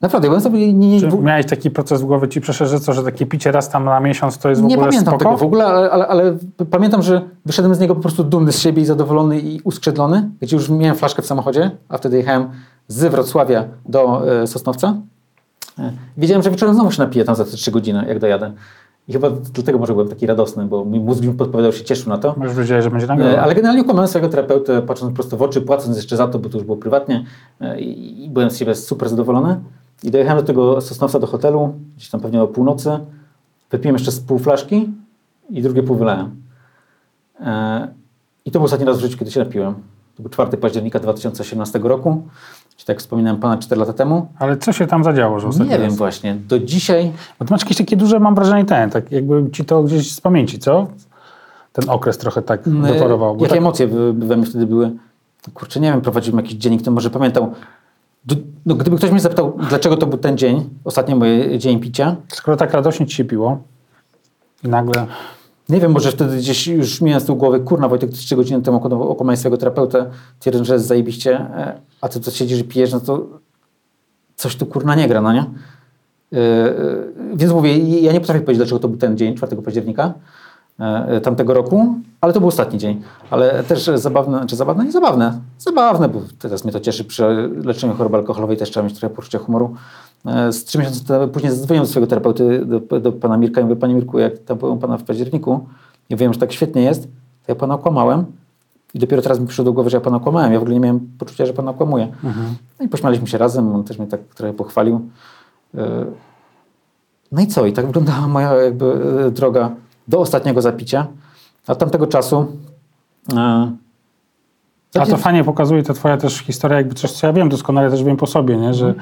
Naprawdę, byłem sobie nie, nie, Czy w, miałeś taki proces w głowie, ci przeszedł, że co, że takie picie raz tam na miesiąc to jest w nie ogóle pamiętam spoko? tego w ogóle, ale, ale, ale pamiętam, że wyszedłem z niego po prostu dumny z siebie i zadowolony i uskrzydlony, gdzie już miałem flaszkę w samochodzie, a wtedy jechałem z Wrocławia do e, Sosnowca. E, wiedziałem, że wieczorem znowu się napiję tam za te trzy godziny, jak dojadę. I chyba dlatego może byłem taki radosny, bo mój mózg mi podpowiadał, się cieszył na to. Już wiedziałeś, że będzie E, nagroda. Ale generalnie ukłamałem swojego terapeutę, patrząc prosto w oczy, płacąc jeszcze za to, bo to już było prywatnie e, i, byłem z siebie super zadowolony. I dojechałem do tego Sosnowca do hotelu, gdzieś tam pewnie o północy. Wypiłem jeszcze z pół flaszki i drugie pół wylałem. E, I to był ostatni raz w życiu, kiedy się napiłem. To był 4 października 2018 roku, czyli tak wspominałem ponad 4 lata temu. Ale co się tam zadziało, że ostatni Nie wiem właśnie, do dzisiaj Bo ty masz jakieś takie duże, mam wrażenie, ten, tak jakby ci to gdzieś z pamięci, co? Ten okres trochę tak wyparował. Bo Jakie tak, emocje we, mnie wtedy były? Kurczę, nie wiem, prowadziłem jakiś dziennik, to może pamiętał. No, gdyby ktoś mnie zapytał, dlaczego to był ten dzień, ostatni mój dzień picia, Skoro tak radośnie ci się piło i nagle... nie wiem, może wtedy gdzieś już miałem z tyłu głowy, kurna Wojtek, ty 3 godziny temu okłamałeś swojego terapeutę, twierdzisz, że jest zajebiście, e, a ty to siedzisz i pijesz, no to coś tu kurna nie gra, no nie? Yy, Więc mówię, ja nie potrafię powiedzieć, dlaczego to był ten dzień, 4 października yy, tamtego roku, ale to był ostatni dzień. Ale też zabawne, czy zabawne? Nie zabawne. Zabawne, bo teraz mnie to cieszy. Przy leczeniu choroby alkoholowej też trzeba mieć trochę poczucia humoru. Yy, Z trzy miesiące później zadzwoniłem do swojego terapeuty, do, do pana Mirka i mówię, panie Mirku, jak tam byłem pana w październiku i wiem, że tak świetnie jest, to ja pana okłamałem. I dopiero teraz mi przyszło do głowy, że ja pana okłamałem. Ja w ogóle nie miałem poczucia, że pana okłamuję. No i pośmialiśmy się razem, on też mnie tak trochę pochwalił. Yy, No i co? I tak wyglądała moja jakby e, droga do ostatniego zapicia. A od tamtego czasu... e, A to fajnie pokazuje to twoja też historia, jakby coś, co ja wiem doskonale, też wiem po sobie, nie? Że, e,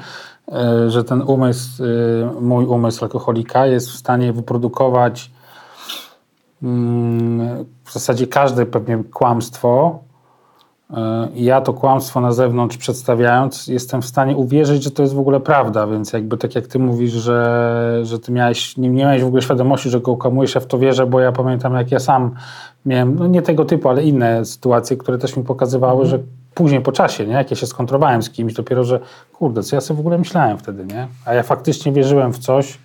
że ten umysł, e, mój umysł alkoholika jest w stanie wyprodukować mm, w zasadzie każde pewnie kłamstwo. E, I ja to kłamstwo na zewnątrz przedstawiając, jestem w stanie uwierzyć, że to jest w ogóle prawda, więc jakby tak jak ty mówisz, że, że ty miałeś, nie, nie miałeś w ogóle świadomości, że go okłamujesz, ja w to wierzę, bo ja pamiętam jak ja sam miałem, no nie tego typu, ale inne sytuacje, które też mi pokazywały, że później po czasie, nie, jak ja się skontrowałem z kimś, dopiero, że kurde, co ja sobie w ogóle myślałem wtedy, nie? A ja faktycznie wierzyłem w coś,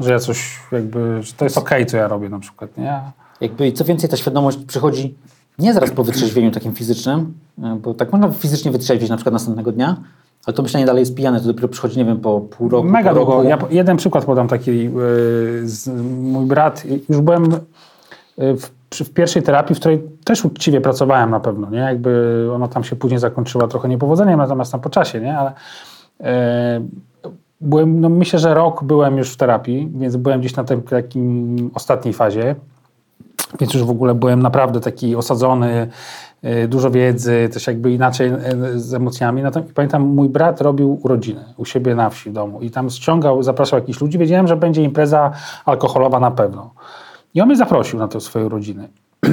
że ja coś jakby, że to jest okej, co ja robię na przykład, nie? Jakby, i co więcej, ta świadomość przychodzi nie zaraz po wytrzeźwieniu takim fizycznym, e, bo tak można fizycznie wytrzeźwieć na przykład następnego dnia, ale to myślenie dalej jest pijane, to dopiero przychodzi, nie wiem, po pół roku, Mega po długo. roku. Ja jeden przykład podam taki. Yy, z, mój brat, już byłem yy, w, w pierwszej terapii, w której też uczciwie pracowałem na pewno, nie? Jakby ona tam się później zakończyła trochę niepowodzeniem, natomiast tam po czasie, nie? Ale yy, byłem, no myślę, że rok byłem już w terapii, więc byłem gdzieś na tym takim ostatniej fazie. Więc już w ogóle byłem naprawdę taki osadzony, y, dużo wiedzy, też jakby inaczej y, z emocjami. Natomiast pamiętam, mój brat robił urodziny u siebie na wsi w domu i tam ściągał, zapraszał jakichś ludzi. Wiedziałem, że będzie impreza alkoholowa na pewno. I on mnie zaprosił na te swoje urodziny.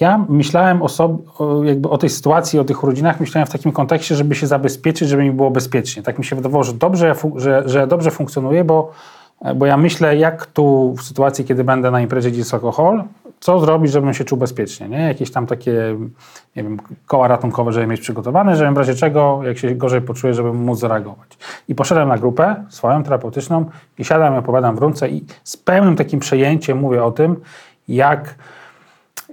Ja myślałem o, sobie, jakby o tej sytuacji, o tych urodzinach, myślałem w takim kontekście, żeby się zabezpieczyć, żeby mi było bezpiecznie. Tak mi się wydawało, że dobrze, że, że dobrze funkcjonuję, bo, bo ja myślę, jak tu w sytuacji, kiedy będę na imprezie, gdzie jest alkohol, co zrobić, żebym się czuł bezpiecznie. Nie? Jakieś tam takie, nie wiem, koła ratunkowe, żeby mieć przygotowane, żebym w razie czego, jak się gorzej poczuję, żebym móc zareagować. I poszedłem na grupę swoją terapeutyczną i siadam i opowiadam w rundce i z pełnym takim przejęciem mówię o tym, jak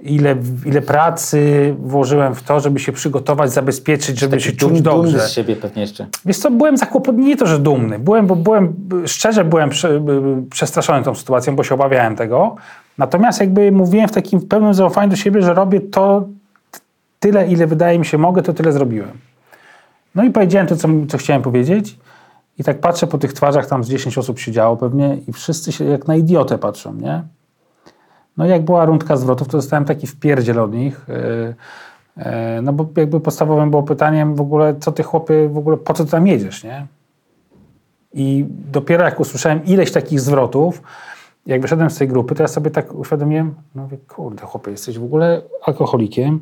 ile, ile pracy włożyłem w to, żeby się przygotować, zabezpieczyć, żeby się czuć dobrze. Dumny z siebie pewnie jeszcze. Wiesz co, byłem zakłopotany, nie to, że dumny, byłem, bo byłem, szczerze byłem prze, przestraszony tą sytuacją, bo się obawiałem tego, natomiast jakby mówiłem w takim pełnym zaufaniu do siebie, że robię to tyle, ile wydaje mi się mogę, to tyle zrobiłem. No i powiedziałem to, co, co chciałem powiedzieć i tak patrzę po tych twarzach, tam z 10 osób siedziało pewnie i wszyscy się jak na idiotę patrzą, nie? No i jak była rundka zwrotów, to dostałem taki wpierdziel od nich. Yy, yy, no bo jakby podstawowym było pytaniem w ogóle, co ty chłopy, w ogóle po co ty tam jedziesz, nie? I dopiero jak usłyszałem ileś takich zwrotów, jak wyszedłem z tej grupy, to ja sobie tak uświadomiłem, no mówię, kurde chłopie, jesteś w ogóle alkoholikiem,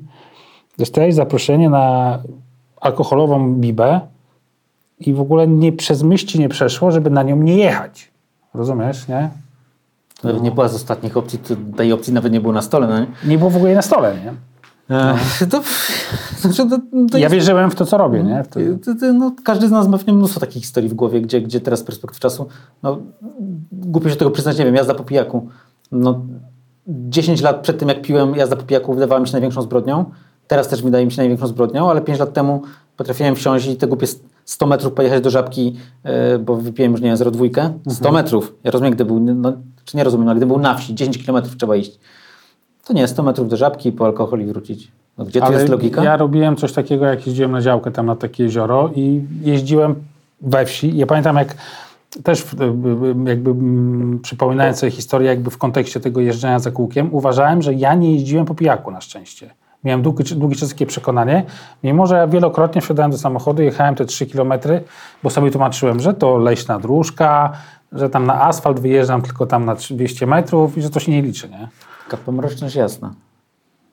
dostałeś zaproszenie na alkoholową bibę i w ogóle nie przez myśl ci nie przeszło, żeby na nią nie jechać. Rozumiesz, nie? To nawet nie była z ostatnich opcji, to tej opcji nawet nie było na stole, no nie? Nie było w ogóle na stole, nie? E, To, znaczy, to, to Ja jest- wierzyłem w to, co robię, nie? To, no, każdy z nas ma pewnie mnóstwo takich historii w głowie, gdzie, gdzie teraz z perspektywy czasu, no, głupio się tego przyznać, nie wiem, jazda po pijaku. No, 10 lat przed tym, jak piłem, jazda po pijaku wydawała mi się największą zbrodnią. Teraz też wydaje mi się największą zbrodnią, ale 5 lat temu potrafiłem wsiąść i te głupie 100 metrów pojechać do Żabki, yy, bo wypiłem już, nie wiem, 0,2. 100 metrów. Ja rozumiem, gdy był, no, czy nie rozumiem, ale gdy był na wsi, 10 kilometrów trzeba iść. To nie, 100 metrów do Żabki, po alkohol i wrócić. No, gdzie tu jest logika? ja robiłem coś takiego, jak jeździłem na działkę tam na takie jezioro i jeździłem we wsi. Ja pamiętam, jak też jakby mm, przypominając sobie historię jakby w kontekście tego jeżdżenia za kółkiem, uważałem, że ja nie jeździłem po pijaku na szczęście. Miałem długi, długi czas takie przekonanie, mimo że ja wielokrotnie wsiadałem do samochodu, jechałem te 3 kilometry, bo sobie tłumaczyłem, że to leśna dróżka, że tam na asfalt wyjeżdżam tylko tam na 200 metrów i że to się nie liczy, nie? Taka pomroczność jasna.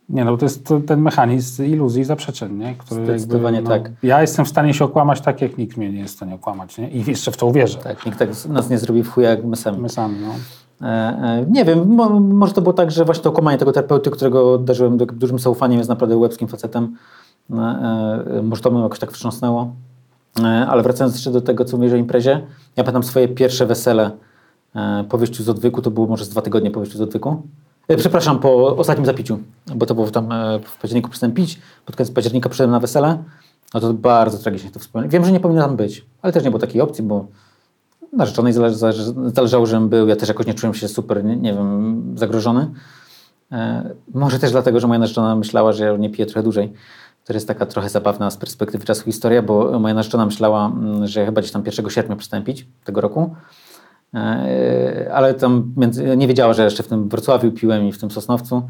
Nie no, to jest ten mechanizm iluzji i zaprzeczeń, nie? Który Zdecydowanie no, tak. Ja jestem w stanie się okłamać tak, jak nikt mnie nie jest w stanie okłamać, nie? I jeszcze w to uwierzę. Tak, nikt tak nas nie zrobi w chuja jak my sami. My sami, no. E, e, nie wiem, mo, może to było tak, że właśnie to okłamanie tego terapeuty, którego darzyłem du- dużym zaufaniem, jest naprawdę łebskim facetem. E, może to mnie jakoś tak wstrząsnęło. Ale wracając jeszcze do tego, co mówisz o imprezie, ja pamiętam swoje pierwsze wesele po wyjściu z odwyku, to było może z dwa tygodnie po wyjściu z odwyku. E, przepraszam, po ostatnim zapiciu, bo to było tam e, w październiku przestałem pić, pod koniec października przyszedłem na wesele, no to bardzo tragicznie to wspomniałem. Wiem, że nie powinno tam być, ale też nie było takiej opcji, bo narzeczonej zależy, zależało, żebym był. Ja też jakoś nie czułem się super, nie, nie wiem, zagrożony. E, może też dlatego, że moja narzeczona myślała, że ja nie piję trochę dłużej. To jest taka trochę zabawna z perspektywy czasu historia, bo moja narzeczona myślała, mm, że chyba gdzieś tam 1 sierpnia przestałem pić tego roku. E, ale tam między, nie wiedziała, że jeszcze w tym Wrocławiu piłem i w tym Sosnowcu.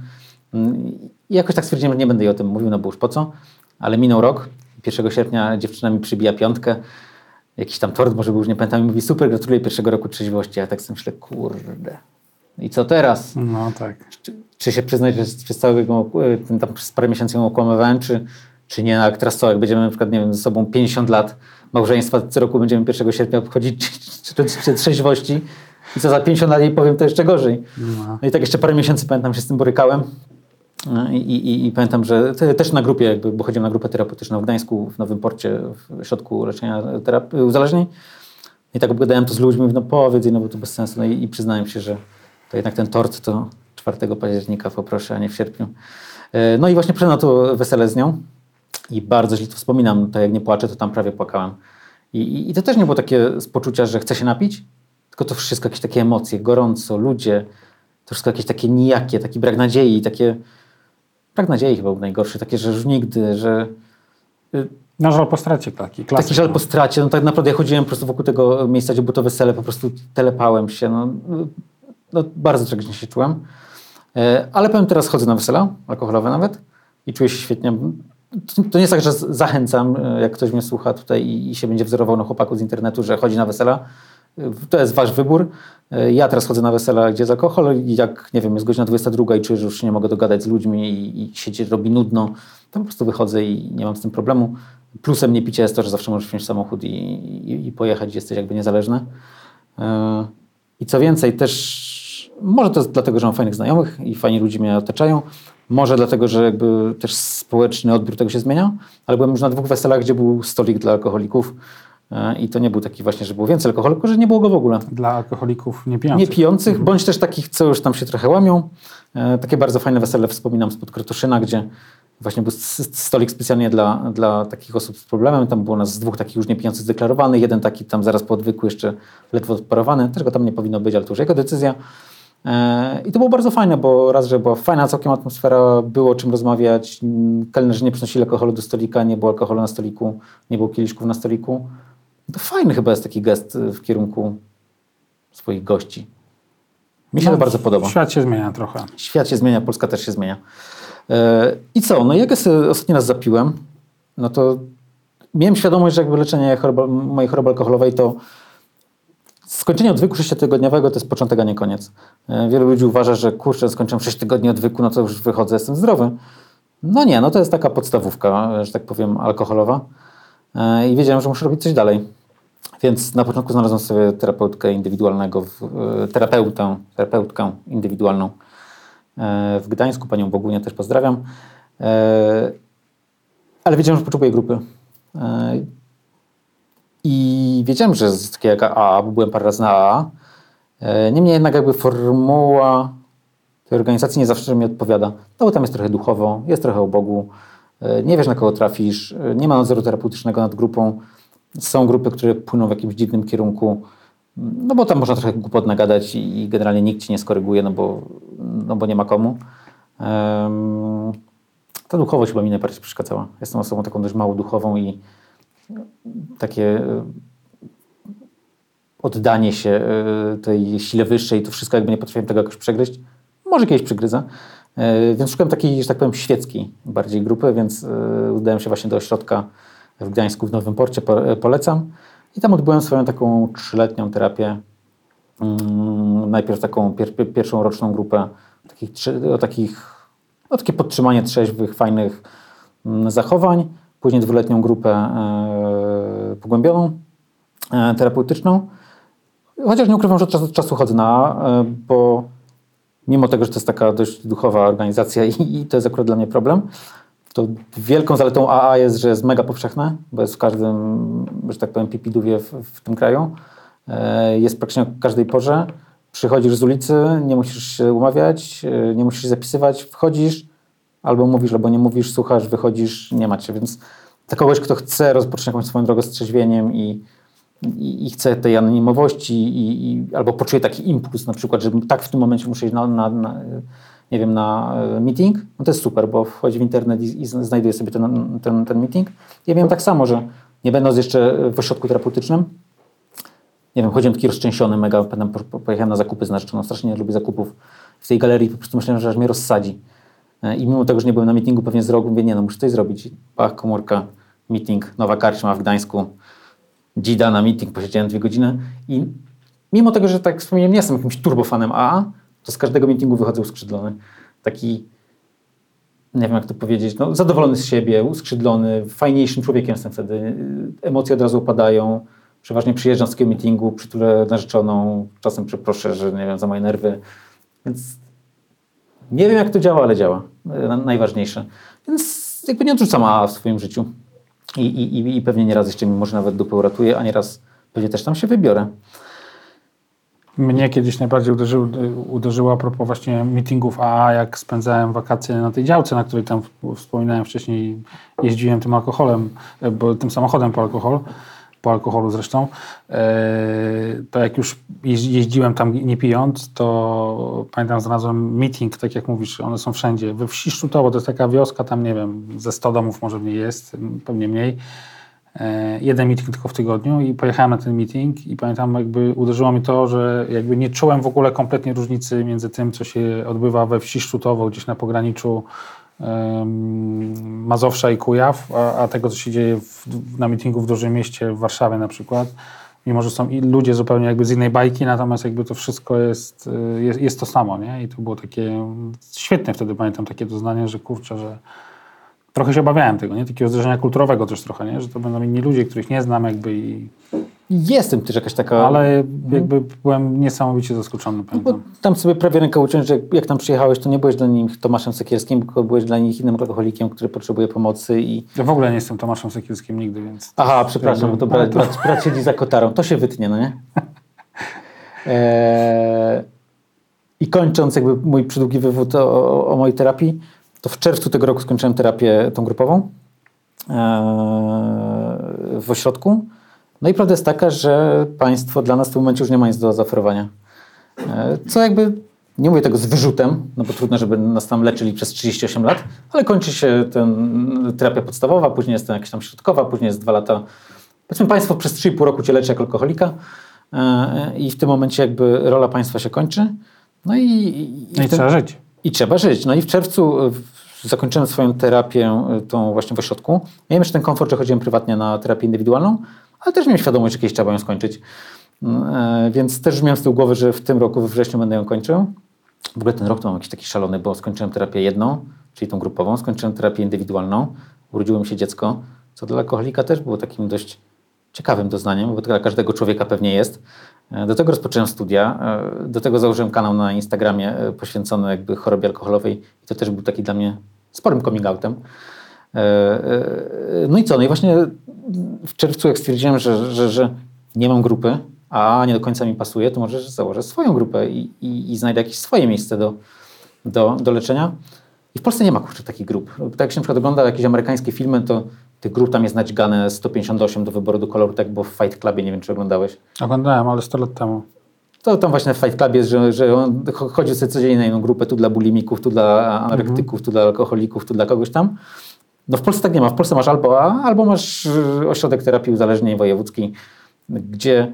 Mm, I jakoś tak stwierdziłem, że nie będę jej o tym mówił, no bo już po co. Ale minął rok. 1 sierpnia dziewczyna mi przybija piątkę jakiś tam tort, może był, już nie pamiętam, i mówi super, gratuluję pierwszego roku trzeźwości. Ja tak sobie myślę, kurde, i co teraz? No tak. Czy, czy się przyznać, że przez całego, ten tam przez parę miesięcy ją okłamywałem, czy, czy nie? Jak teraz co, jak będziemy na przykład, nie wiem, ze sobą 50 lat małżeństwa, co roku będziemy 1 sierpnia obchodzić rocznicę trzeźwości i co za 50 lat jej powiem, to jeszcze gorzej. No. No i tak jeszcze parę miesięcy, pamiętam, się z tym borykałem. I, i, I pamiętam, że te, też na grupie, jakby, bo chodziłem na grupę terapeutyczną w Gdańsku, w Nowym Porcie, w środku leczenia terapii, uzależnień. I tak obgadałem to z ludźmi, mówię, no powiedz, no bo to bez sensu. No i, i przyznałem się, że to jednak ten tort to 4 października poproszę, a nie w sierpniu. E, No i właśnie przyszedłem na to wesele z nią i bardzo źle to wspominam. Tak jak nie płaczę, to tam prawie płakałem. I, i, I to też nie było takie z poczucia, że chcę się napić, tylko to wszystko jakieś takie emocje, gorąco, ludzie, to wszystko jakieś takie nijakie, taki brak nadziei, takie... Brak nadziei chyba był najgorszy, takie, że już nigdy, że... No żal po stracie taki, klasyk. Taki żal po stracie. No tak naprawdę ja chodziłem po prostu wokół tego miejsca, gdzie było to wesele, po prostu telepałem się. No, no, bardzo tragicznie się czułem. E, Ale powiem, teraz chodzę na wesela, alkoholowe nawet i czuję się świetnie. To- nie jest tak, że zachęcam, e, jak ktoś mnie słucha tutaj i, i się będzie wzorował na chłopaku z internetu, że chodzi na wesela. E, To jest wasz wybór. E, Ja teraz chodzę na wesela, gdzie jest alkohol i jak, nie wiem, jest godzina 22 i czuję, że już nie mogę dogadać z ludźmi i, i się robi nudno, to po prostu wychodzę i nie mam z tym problemu. Plusem nie picia jest to, że zawsze możesz wziąć samochód i, i, i pojechać, jesteś jakby niezależny. I co więcej, też może to jest dlatego, że mam fajnych znajomych i fajni ludzie mnie otaczają. Może dlatego, że jakby też społeczny odbiór tego się zmienia, ale byłem już na dwóch weselach, gdzie był stolik dla alkoholików e, i to nie był taki właśnie, że było więcej alkoholu, tylko że nie było go w ogóle. Dla alkoholików nie Nie pijących. pijących, bądź też takich, co już tam się trochę łamią. E, takie bardzo fajne wesele wspominam spod Krotoszyna, gdzie właśnie był stolik specjalnie dla, dla takich osób z problemem. Tam było nas z dwóch takich już niepijących zdeklarowanych, jeden taki tam zaraz po odwyku jeszcze ledwo odparowany. Też go tam nie powinno być, ale to już jego decyzja. E, I to było bardzo fajne, bo raz, że była fajna całkiem atmosfera, było o czym rozmawiać. mm, Kelnerzy nie przynosili alkoholu do stolika, nie było alkoholu na stoliku, nie było kieliszków na stoliku. To fajny chyba jest taki gest y, w kierunku swoich gości. Mi się No, to bardzo podoba. Świat się zmienia trochę. Świat się zmienia, Polska też się zmienia. E, I co? No jak ja sobie ostatni raz zapiłem, no to miałem świadomość, że jakby leczenie choroby, mojej choroby alkoholowej to skończenie odwyku sześciotygodniowego to jest początek, a nie koniec. E, Wielu ludzi uważa, że kurczę, skończyłem 6 tygodni odwyku, no to już wychodzę, jestem zdrowy. No nie, no to jest taka podstawówka, że tak powiem, alkoholowa. E, I wiedziałem, że muszę robić coś dalej. Więc na początku znalazłem sobie terapeutkę indywidualnego, e, terapeutę, terapeutkę indywidualną e, w Gdańsku, panią Bogunię też pozdrawiam. E, Ale wiedziałem, że potrzebuję grupy. I wiedziałem, że jest takie jak AA, bo byłem parę razy na AA. E, Niemniej jednak jakby formuła tej organizacji nie zawsze mi odpowiada. No bo tam jest trochę duchowo, jest trochę o Bogu, e, nie wiesz na kogo trafisz, e, nie ma nadzoru terapeutycznego nad grupą. Są grupy, które płyną w jakimś dziwnym kierunku, no bo tam można trochę głupot nagadać i generalnie nikt ci nie skoryguje, no bo, no bo nie ma komu. Ta duchowość chyba mi najbardziej przeszkadzała. Jestem osobą taką dość mało duchową i takie e, oddanie się e, tej sile wyższej, to wszystko jakby nie potrafiłem tego jakoś przegryźć. Może kiedyś przygryzę. E, Więc szukałem takiej, że tak powiem, świeckiej bardziej grupy, więc udałem się właśnie do ośrodka w Gdańsku, w Nowym Porcie, po- polecam. I tam odbyłem swoją taką trzyletnią terapię. Mm, Najpierw taką pier, pier- pierwszą roczną grupę takich, o takich no, takie podtrzymanie trzeźwych, fajnych mm, zachowań. Później dwuletnią grupę pogłębioną, e, terapeutyczną. Chociaż nie ukrywam, że od czasu do czasu chodzę na e, bo mimo tego, że to jest taka dość duchowa organizacja i, i to jest akurat dla mnie problem, to wielką zaletą AA jest, że jest mega powszechne, bo jest w każdym, że tak powiem, pipidowie w, w tym kraju. E, Jest praktycznie o każdej porze. Przychodzisz z ulicy, nie musisz się umawiać, nie musisz się zapisywać, wchodzisz, albo mówisz, albo nie mówisz, słuchasz, wychodzisz, nie macie. Więc dla kogoś, kto chce rozpocząć jakąś swoją drogę z trzeźwieniem i, i, i chce tej anonimowości, i, i, albo poczuje taki impuls na przykład, że tak w tym momencie muszę iść na, na, na nie wiem, na e, meeting, no to jest super, bo wchodzi w internet i, i znajduje sobie ten, ten, ten meeting. Ja wiem tak samo, że nie będąc jeszcze w ośrodku terapeutycznym, nie wiem, chodziłem taki rozczęsiony, mega, pamiętam, po- po- pojechałem na zakupy z narzeczoną, strasznie nie lubię zakupów. W tej galerii po prostu myślałem, że aż mnie rozsadzi. E, I mimo tego, że nie byłem na meetingu pewnie z mówię, nie no, muszę coś zrobić. Pach, komórka, meeting, nowa karczma w Gdańsku, dzida na meeting, posiedziałem dwie godziny i mimo tego, że tak wspomniałem, nie jestem jakimś turbofanem AA, to z każdego meetingu wychodzę uskrzydlony. Taki, nie wiem jak to powiedzieć, no, zadowolony z siebie, uskrzydlony, fajniejszym człowiekiem jestem wtedy. Emocje od razu opadają. Przeważnie przyjeżdżam z takiego meetingu, przytulę narzeczoną, czasem przeproszę, że nie wiem, za moje nerwy. Więc nie wiem jak to działa, ale działa. Na- Najważniejsze. Więc jakby nie odrzucam AA w swoim życiu. I, i, i- pewnie nieraz jeszcze mi może nawet dupę uratuje, a nieraz pewnie też tam się wybiorę. Mnie kiedyś najbardziej uderzył, uderzyło a propos właśnie meetingów AA, jak spędzałem wakacje na tej działce, na której tam wspominałem wcześniej, jeździłem tym alkoholem, bo tym samochodem po alkohol, po alkoholu zresztą, e, to jak już jeździ- jeździłem tam nie pijąc, to pamiętam znalazłem meeting, tak jak mówisz, one są wszędzie. We wsi Szczutowo, to jest taka wioska, tam nie wiem, ze 100 domów może w niej jest, pewnie mniej. E, jeden meeting tylko w tygodniu i pojechałem na ten meeting i pamiętam jakby uderzyło mi to, że jakby nie czułem w ogóle kompletnie różnicy między tym, co się odbywa we wsi Szczutowo, gdzieś na pograniczu Mazowsza i Kujaw, a, a tego, co się dzieje w, na meetingu w dużym mieście, w Warszawie na przykład. Mimo, że są ludzie zupełnie jakby z innej bajki, natomiast jakby to wszystko jest, y, jest, jest to samo, nie? I to było takie świetne wtedy, pamiętam takie doznanie, że kurczę, że trochę się obawiałem tego, nie? Takiego zderzenia kulturowego też trochę, nie? Że to będą inni ludzie, których nie znam jakby i... Jestem też jakaś taka... Ale jakby byłem niesamowicie zaskoczony, pamiętam. tam sobie prawie rękę uciąć, że jak, jak tam przyjechałeś, to nie byłeś dla nich Tomaszem Sekierskim, tylko byłeś dla nich innym alkoholikiem, który potrzebuje pomocy i... Ja w ogóle nie jestem Tomaszem Sekielskim nigdy, więc... Aha, przepraszam, bo to brat, brat, brat siedzi za kotarą. To się wytnie, no nie? Eee, I kończąc jakby mój przydługi wywód o, o, o mojej terapii, to w czerwcu tego roku skończyłem terapię tą grupową eee, w ośrodku. No i prawda jest taka, że państwo dla nas w tym momencie już nie ma nic do zaoferowania. Eee, Co jakby, nie mówię tego z wyrzutem, no bo trudno, żeby nas tam leczyli przez 38 lat, ale kończy się ten, terapia podstawowa, później jest to jakaś tam środkowa, później jest dwa lata. Powiedzmy, państwo przez 3,5 roku cię leczy jako alkoholika eee, i w tym momencie jakby rola państwa się kończy. No i, i, No i trzeba żyć. i trzeba żyć. No i w czerwcu e, zakończyłem swoją terapię, e, tą właśnie w ośrodku. Miałem jeszcze ten komfort, że chodziłem prywatnie na terapię indywidualną, ale też miałem świadomość, że kiedyś trzeba ją skończyć. Mm, e, Więc też miałem z tyłu głowy, że w tym roku, we wrześniu będę ją kończył. W ogóle ten rok to mam jakiś taki szalony, bo skończyłem terapię jedną, czyli tą grupową, skończyłem terapię indywidualną, urodziło mi się dziecko, co dla alkoholika też było takim dość ciekawym doznaniem, bo to dla każdego człowieka pewnie jest. E, Do tego rozpocząłem studia, e, do tego założyłem kanał na Instagramie poświęcony jakby chorobie alkoholowej i to też był taki dla mnie sporym coming outem. E, e, No i co? No i właśnie w czerwcu jak stwierdziłem, że, że, że nie mam grupy, a nie do końca mi pasuje, to może założę swoją grupę i, i, i znajdę jakieś swoje miejsce do, do, do leczenia. I w Polsce nie ma kurczę takich grup. Tak jak się na przykład ogląda jakieś amerykańskie filmy, to tych grup tam jest naćgane 158 do wyboru do koloru, tak było w Fight Clubie, nie wiem czy oglądałeś. Oglądałem, ale 100 lat temu. To tam właśnie w Fight Clubie jest, że, że on cho- chodzi sobie codziennie na jedną grupę, tu dla bulimików, tu dla anorektyków, tu dla alkoholików, tu dla kogoś tam. No w Polsce tak nie ma. W Polsce masz albo A, albo masz y, ośrodek terapii uzależnień wojewódzki, gdzie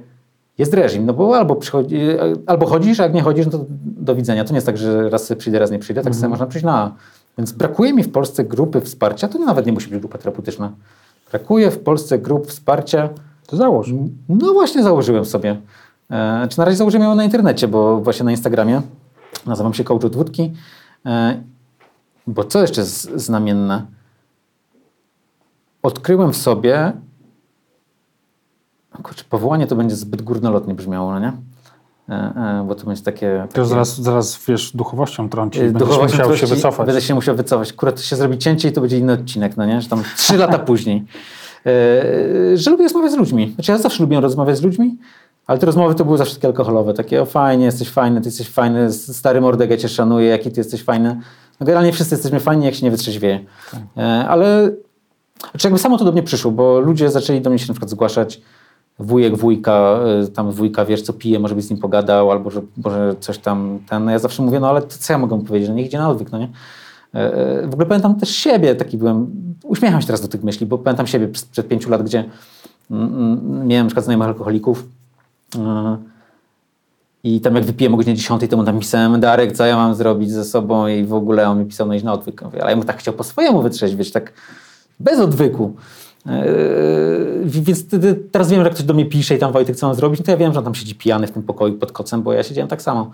jest reżim, no bo albo, przychodzi, albo chodzisz, a jak nie chodzisz, no to do widzenia. To nie jest tak, że raz przyjdę, raz nie przyjdę, tak sobie można przyjść na A. Więc brakuje mi w Polsce grupy wsparcia, to nawet nie musi być grupa terapeutyczna. Brakuje w Polsce grup wsparcia, To załóż. no właśnie założyłem sobie. E, czy na razie założyłem ją na internecie, bo właśnie na Instagramie nazywam się Coach od Wódki. E, Bo co jeszcze jest znamienne? Odkryłem w sobie. Kurczę, powołanie to będzie zbyt górnolotnie brzmiało, no nie? E, e, bo to będzie takie. To takie zaraz, zaraz wiesz, duchowością trąci. e, Będziesz musiał się wycofać. Będę się musiał wycofać. Akurat się zrobi cięcie i to będzie inny odcinek, no nie? Że tam trzy lata później. E, że lubię rozmawiać z ludźmi. Znaczy ja zawsze lubiłem rozmawiać z ludźmi, ale te rozmowy to były zawsze takie alkoholowe. Takie o fajnie, jesteś fajny, ty jesteś fajny, stary mordek, ja cię szanuję, jaki ty jesteś fajny. No generalnie wszyscy jesteśmy fajni, jak się nie wytrzeźwieje. E, ale znaczy jakby samo to do mnie przyszło, bo ludzie zaczęli do mnie się na przykład zgłaszać, wujek, wujka, y, tam wujka, wiesz co pije, może byś z nim pogadał, albo że może coś tam, ten, no ja zawsze mówię, no ale to co ja mogę mu powiedzieć, że niech idzie na odwyk, no nie? E, e, W ogóle pamiętam też siebie, taki byłem, uśmiecham się teraz do tych myśli, bo pamiętam siebie przed, pięciu lat, gdzie mm, mm, miałem na przykład znajomych alkoholików e, i tam jak wypiłem o godzinie 10, to mu tam pisałem, Darek, co ja mam zrobić ze sobą i w ogóle on mi pisał, no iść na odwyk. Ale ja mu tak chciał po swojemu wytrzeźwieć, tak bez odwyku. Yy, więc teraz wiem, że ktoś do mnie pisze i tam Wojtek, co mam zrobić, no to ja wiem, że on tam siedzi pijany w tym pokoju pod kocem, bo ja siedziałem tak samo.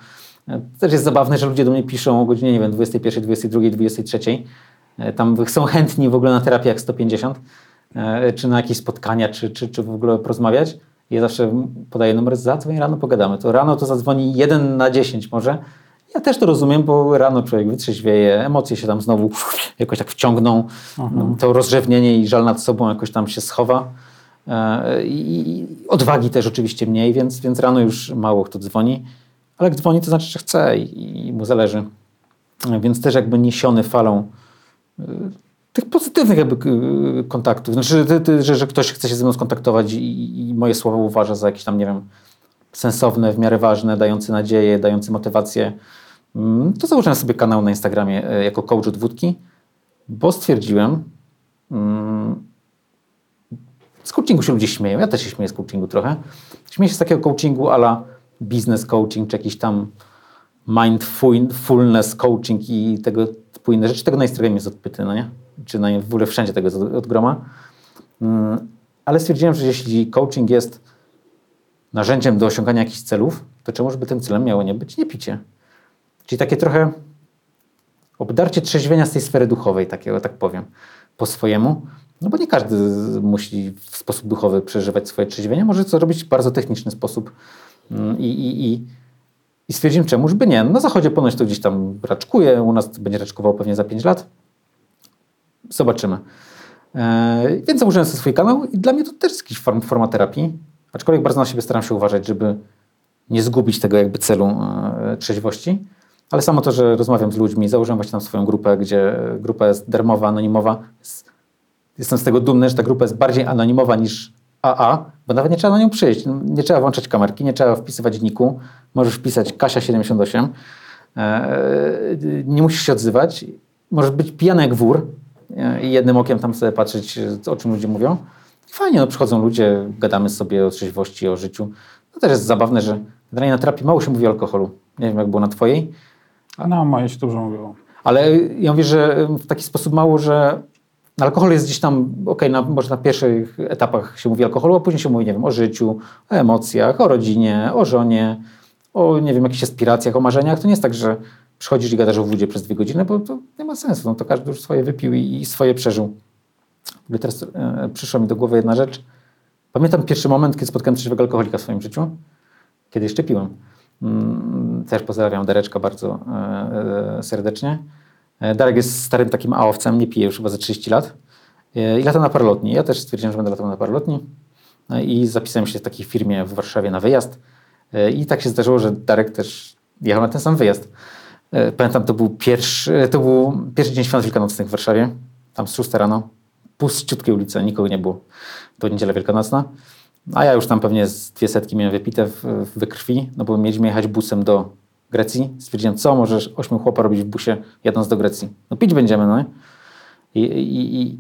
Yy, Też jest zabawne, że ludzie do mnie piszą o godzinie, nie wiem, 21, 22, 23. Yy, Tam są chętni w ogóle na terapię jak 150, yy, czy na jakieś spotkania, czy, czy, czy w ogóle porozmawiać. Ja zawsze podaję numer, zadzwoń rano, pogadamy. To rano to zadzwoni 1 na 10 może. Ja też to rozumiem, bo rano człowiek wytrzeźwieje, emocje się tam znowu jakoś tak wciągną, to rozrzewnienie i żal nad sobą jakoś tam się schowa. E, I odwagi też oczywiście mniej, więc, więc rano już mało kto dzwoni, ale jak dzwoni, to znaczy, że chce i, i mu zależy. E, Więc też jakby niesiony falą y, tych pozytywnych jakby y, kontaktów. Znaczy, że, że ktoś chce się ze mną skontaktować i, i moje słowa uważa za jakieś tam, nie wiem, sensowne, w miarę ważne, dające nadzieję, dające motywację, to założyłem sobie kanał na Instagramie e, jako coach od wódki, bo stwierdziłem, mm, z coachingu się ludzie śmieją, ja też się śmieję z coachingu trochę. Śmieję się z takiego coachingu ala business coaching, czy jakiś tam mindfulness coaching i tego typu inne rzeczy. Tego na Instagramie jest odpyty, no nie? Czy na, w ogóle wszędzie tego jest od, groma. Mm, ale stwierdziłem, że jeśli coaching jest narzędziem do osiągania jakichś celów, to czemu żeby tym celem miało nie być nie picie? Czyli takie trochę obdarcie trzeźwienia z tej sfery duchowej, takiego, tak powiem, po swojemu. No bo nie każdy musi w sposób duchowy przeżywać swoje trzeźwienie. Może to robić w bardzo techniczny sposób. Mm, I, i, i, i stwierdziłem, czemuż by nie. Na zachodzie ponoć to gdzieś tam raczkuje, u nas będzie raczkowało pewnie za 5 lat. Zobaczymy. E, więc założyłem sobie swój kanał i dla mnie to też jest jakiś form, forma terapii. Aczkolwiek bardzo na siebie staram się uważać, żeby nie zgubić tego jakby celu e, trzeźwości. Ale samo to, że rozmawiam z ludźmi, założyłem właśnie tam swoją grupę, gdzie grupa jest darmowa, anonimowa. Jest- Jestem z tego dumny, że ta grupa jest bardziej anonimowa niż AA, bo nawet nie trzeba na nią przyjść. Nie trzeba włączać kamerki, nie trzeba wpisywać niku. Możesz wpisać Kasia78. E, nie musisz się odzywać. Możesz być pijany jak wór e, i jednym okiem tam sobie patrzeć, o czym ludzie mówią. Fajnie, no przychodzą ludzie, gadamy sobie o trzeźwości, o życiu. To też jest zabawne, że na terapii mało się mówi o alkoholu. Nie wiem, jak było na twojej. A no, moje się dużo mówiło. Ale ja mówię, że w taki sposób mało, że alkohol jest gdzieś tam, okej, na, może na pierwszych etapach się mówi alkoholu, a później się mówi, nie wiem, o życiu, o emocjach, o rodzinie, o żonie, o, nie wiem, jakichś aspiracjach, o marzeniach. To nie jest tak, że przychodzisz i gadasz o wódzie przez dwie godziny, bo to nie ma sensu. No to każdy już swoje wypił i, swoje przeżył. W teraz e, przyszła mi do głowy jedna rzecz. Pamiętam pierwszy moment, kiedy spotkałem trzeźwego alkoholika w swoim życiu, kiedy jeszcze piłem. Też pozdrawiam Dareczka bardzo e, e, serdecznie. E, Darek jest starym takim aowcem, nie pije już chyba za 30 lat. I lata na paralotni. Ja też stwierdziłem, że będę latał na paralotni. No I zapisałem się w takiej firmie w Warszawie na wyjazd. I tak się zdarzyło, że Darek też jechał na ten sam wyjazd. Pamiętam, to był pierwszy, to był pierwszy dzień świąt wielkanocnych w Warszawie. Tam z 6 rano. Puściutkie ulice, nikogo nie było. To niedziela wielkanocna. A ja już tam pewnie z dwie setki miałem wypite w, we krwi, no bo mieliśmy jechać busem do Grecji. Stwierdziłem, co możesz ośmiu chłopa robić w busie jadąc do Grecji? No pić będziemy, no? I, i, i,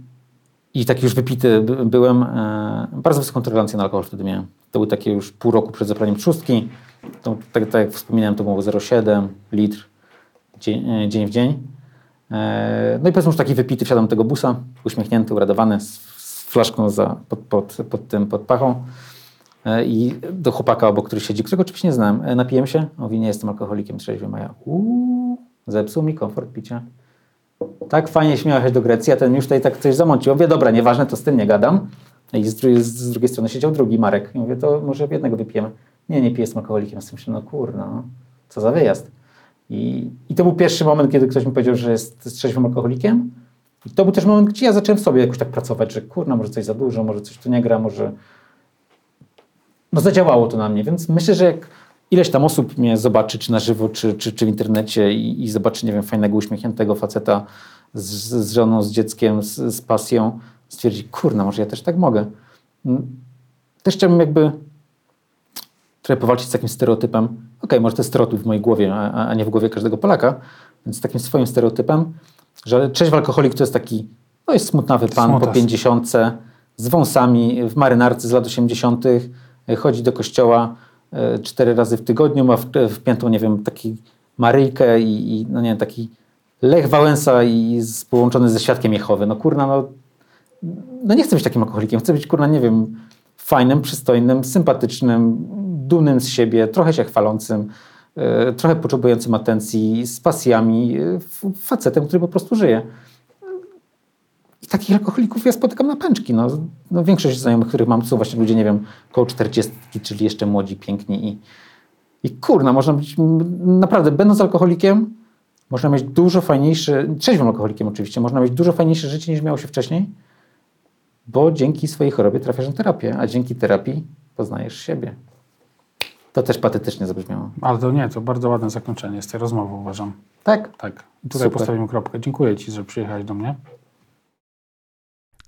i taki już wypity by- byłem. E, bardzo wysoką tolerancję na alkohol wtedy miałem. To był takie już pół roku przed zaplaniem trzustki. To, tak, tak jak wspominałem, to było 0,7 litr dzień, e, dzień w dzień. E, no i powiedzmy już taki wypity wsiadam do tego busa, uśmiechnięty, uradowany, z, z flaszką za, pod, pod, pod tym, pod pachą. E, I do chłopaka obok, który siedzi, którego oczywiście nie znałem, e, napiłem się. Mówi, nie jestem alkoholikiem trzeźwym, a ja uuu, zepsuł mi komfort picia. Tak fajnie się jechać do Grecji, a ten już tutaj tak coś zamącił. Mówię, dobra, nieważne, to z tym nie gadam. I z, z drugiej strony siedział drugi Marek. I mówię, to może jednego wypijemy. Nie, nie piję z alkoholikiem. Ja myślę, no kurna, no, co za wyjazd. I, I to był pierwszy moment, kiedy ktoś mi powiedział, że jest trzeźwym alkoholikiem. I to był też moment, gdzie ja zacząłem w sobie jakoś tak pracować, że kurna, może coś za dużo, może coś tu nie gra, może... No zadziałało to na mnie, więc myślę, że jak ileś tam osób mnie zobaczy, czy na żywo, czy, czy, czy w internecie i, i zobaczy, nie wiem, fajnego, uśmiechniętego faceta z, z żoną, z dzieckiem, z, z pasją, stwierdzi, kurna, może ja też tak mogę. Mm. Też chciałbym jakby trochę powalczyć z takim stereotypem. Okej, może to jest stereotyp w mojej głowie, a, a nie w głowie każdego Polaka, więc z takim swoim stereotypem, że trzeźwy alkoholik to jest taki, no jest smutnawy pan Smutas. po 50 z wąsami, w marynarce z lat 80., y, chodzi do kościoła y, cztery razy w tygodniu, ma wpiętą, nie wiem, taki Maryjkę i, i no nie wiem, taki Lech Wałęsa i z, połączony ze Świadkiem Jehowy. No kurna, no, no nie chcę być takim alkoholikiem, chcę być kurna, nie wiem, fajnym, przystojnym, sympatycznym, dumnym z siebie, trochę się chwalącym, y, trochę potrzebującym atencji, z pasjami, f- facetem, który po prostu żyje. Takich alkoholików ja spotykam na pęczki. No, no większość znajomych, których mam, to są właśnie ludzie, nie wiem, koło 40, czyli jeszcze młodzi, piękni i, i kurna, można być, naprawdę, będąc alkoholikiem, można mieć dużo fajniejsze, trzeźwym alkoholikiem oczywiście, można mieć dużo fajniejsze życie niż miało się wcześniej, bo dzięki swojej chorobie trafiasz na terapię, a dzięki terapii poznajesz siebie. To też patetycznie zabrzmiało. Ale to nie, to bardzo ładne zakończenie z tej rozmowy uważam. Tak? Tak. I tutaj Super. postawimy kropkę. Dziękuję Ci, że przyjechałeś do mnie.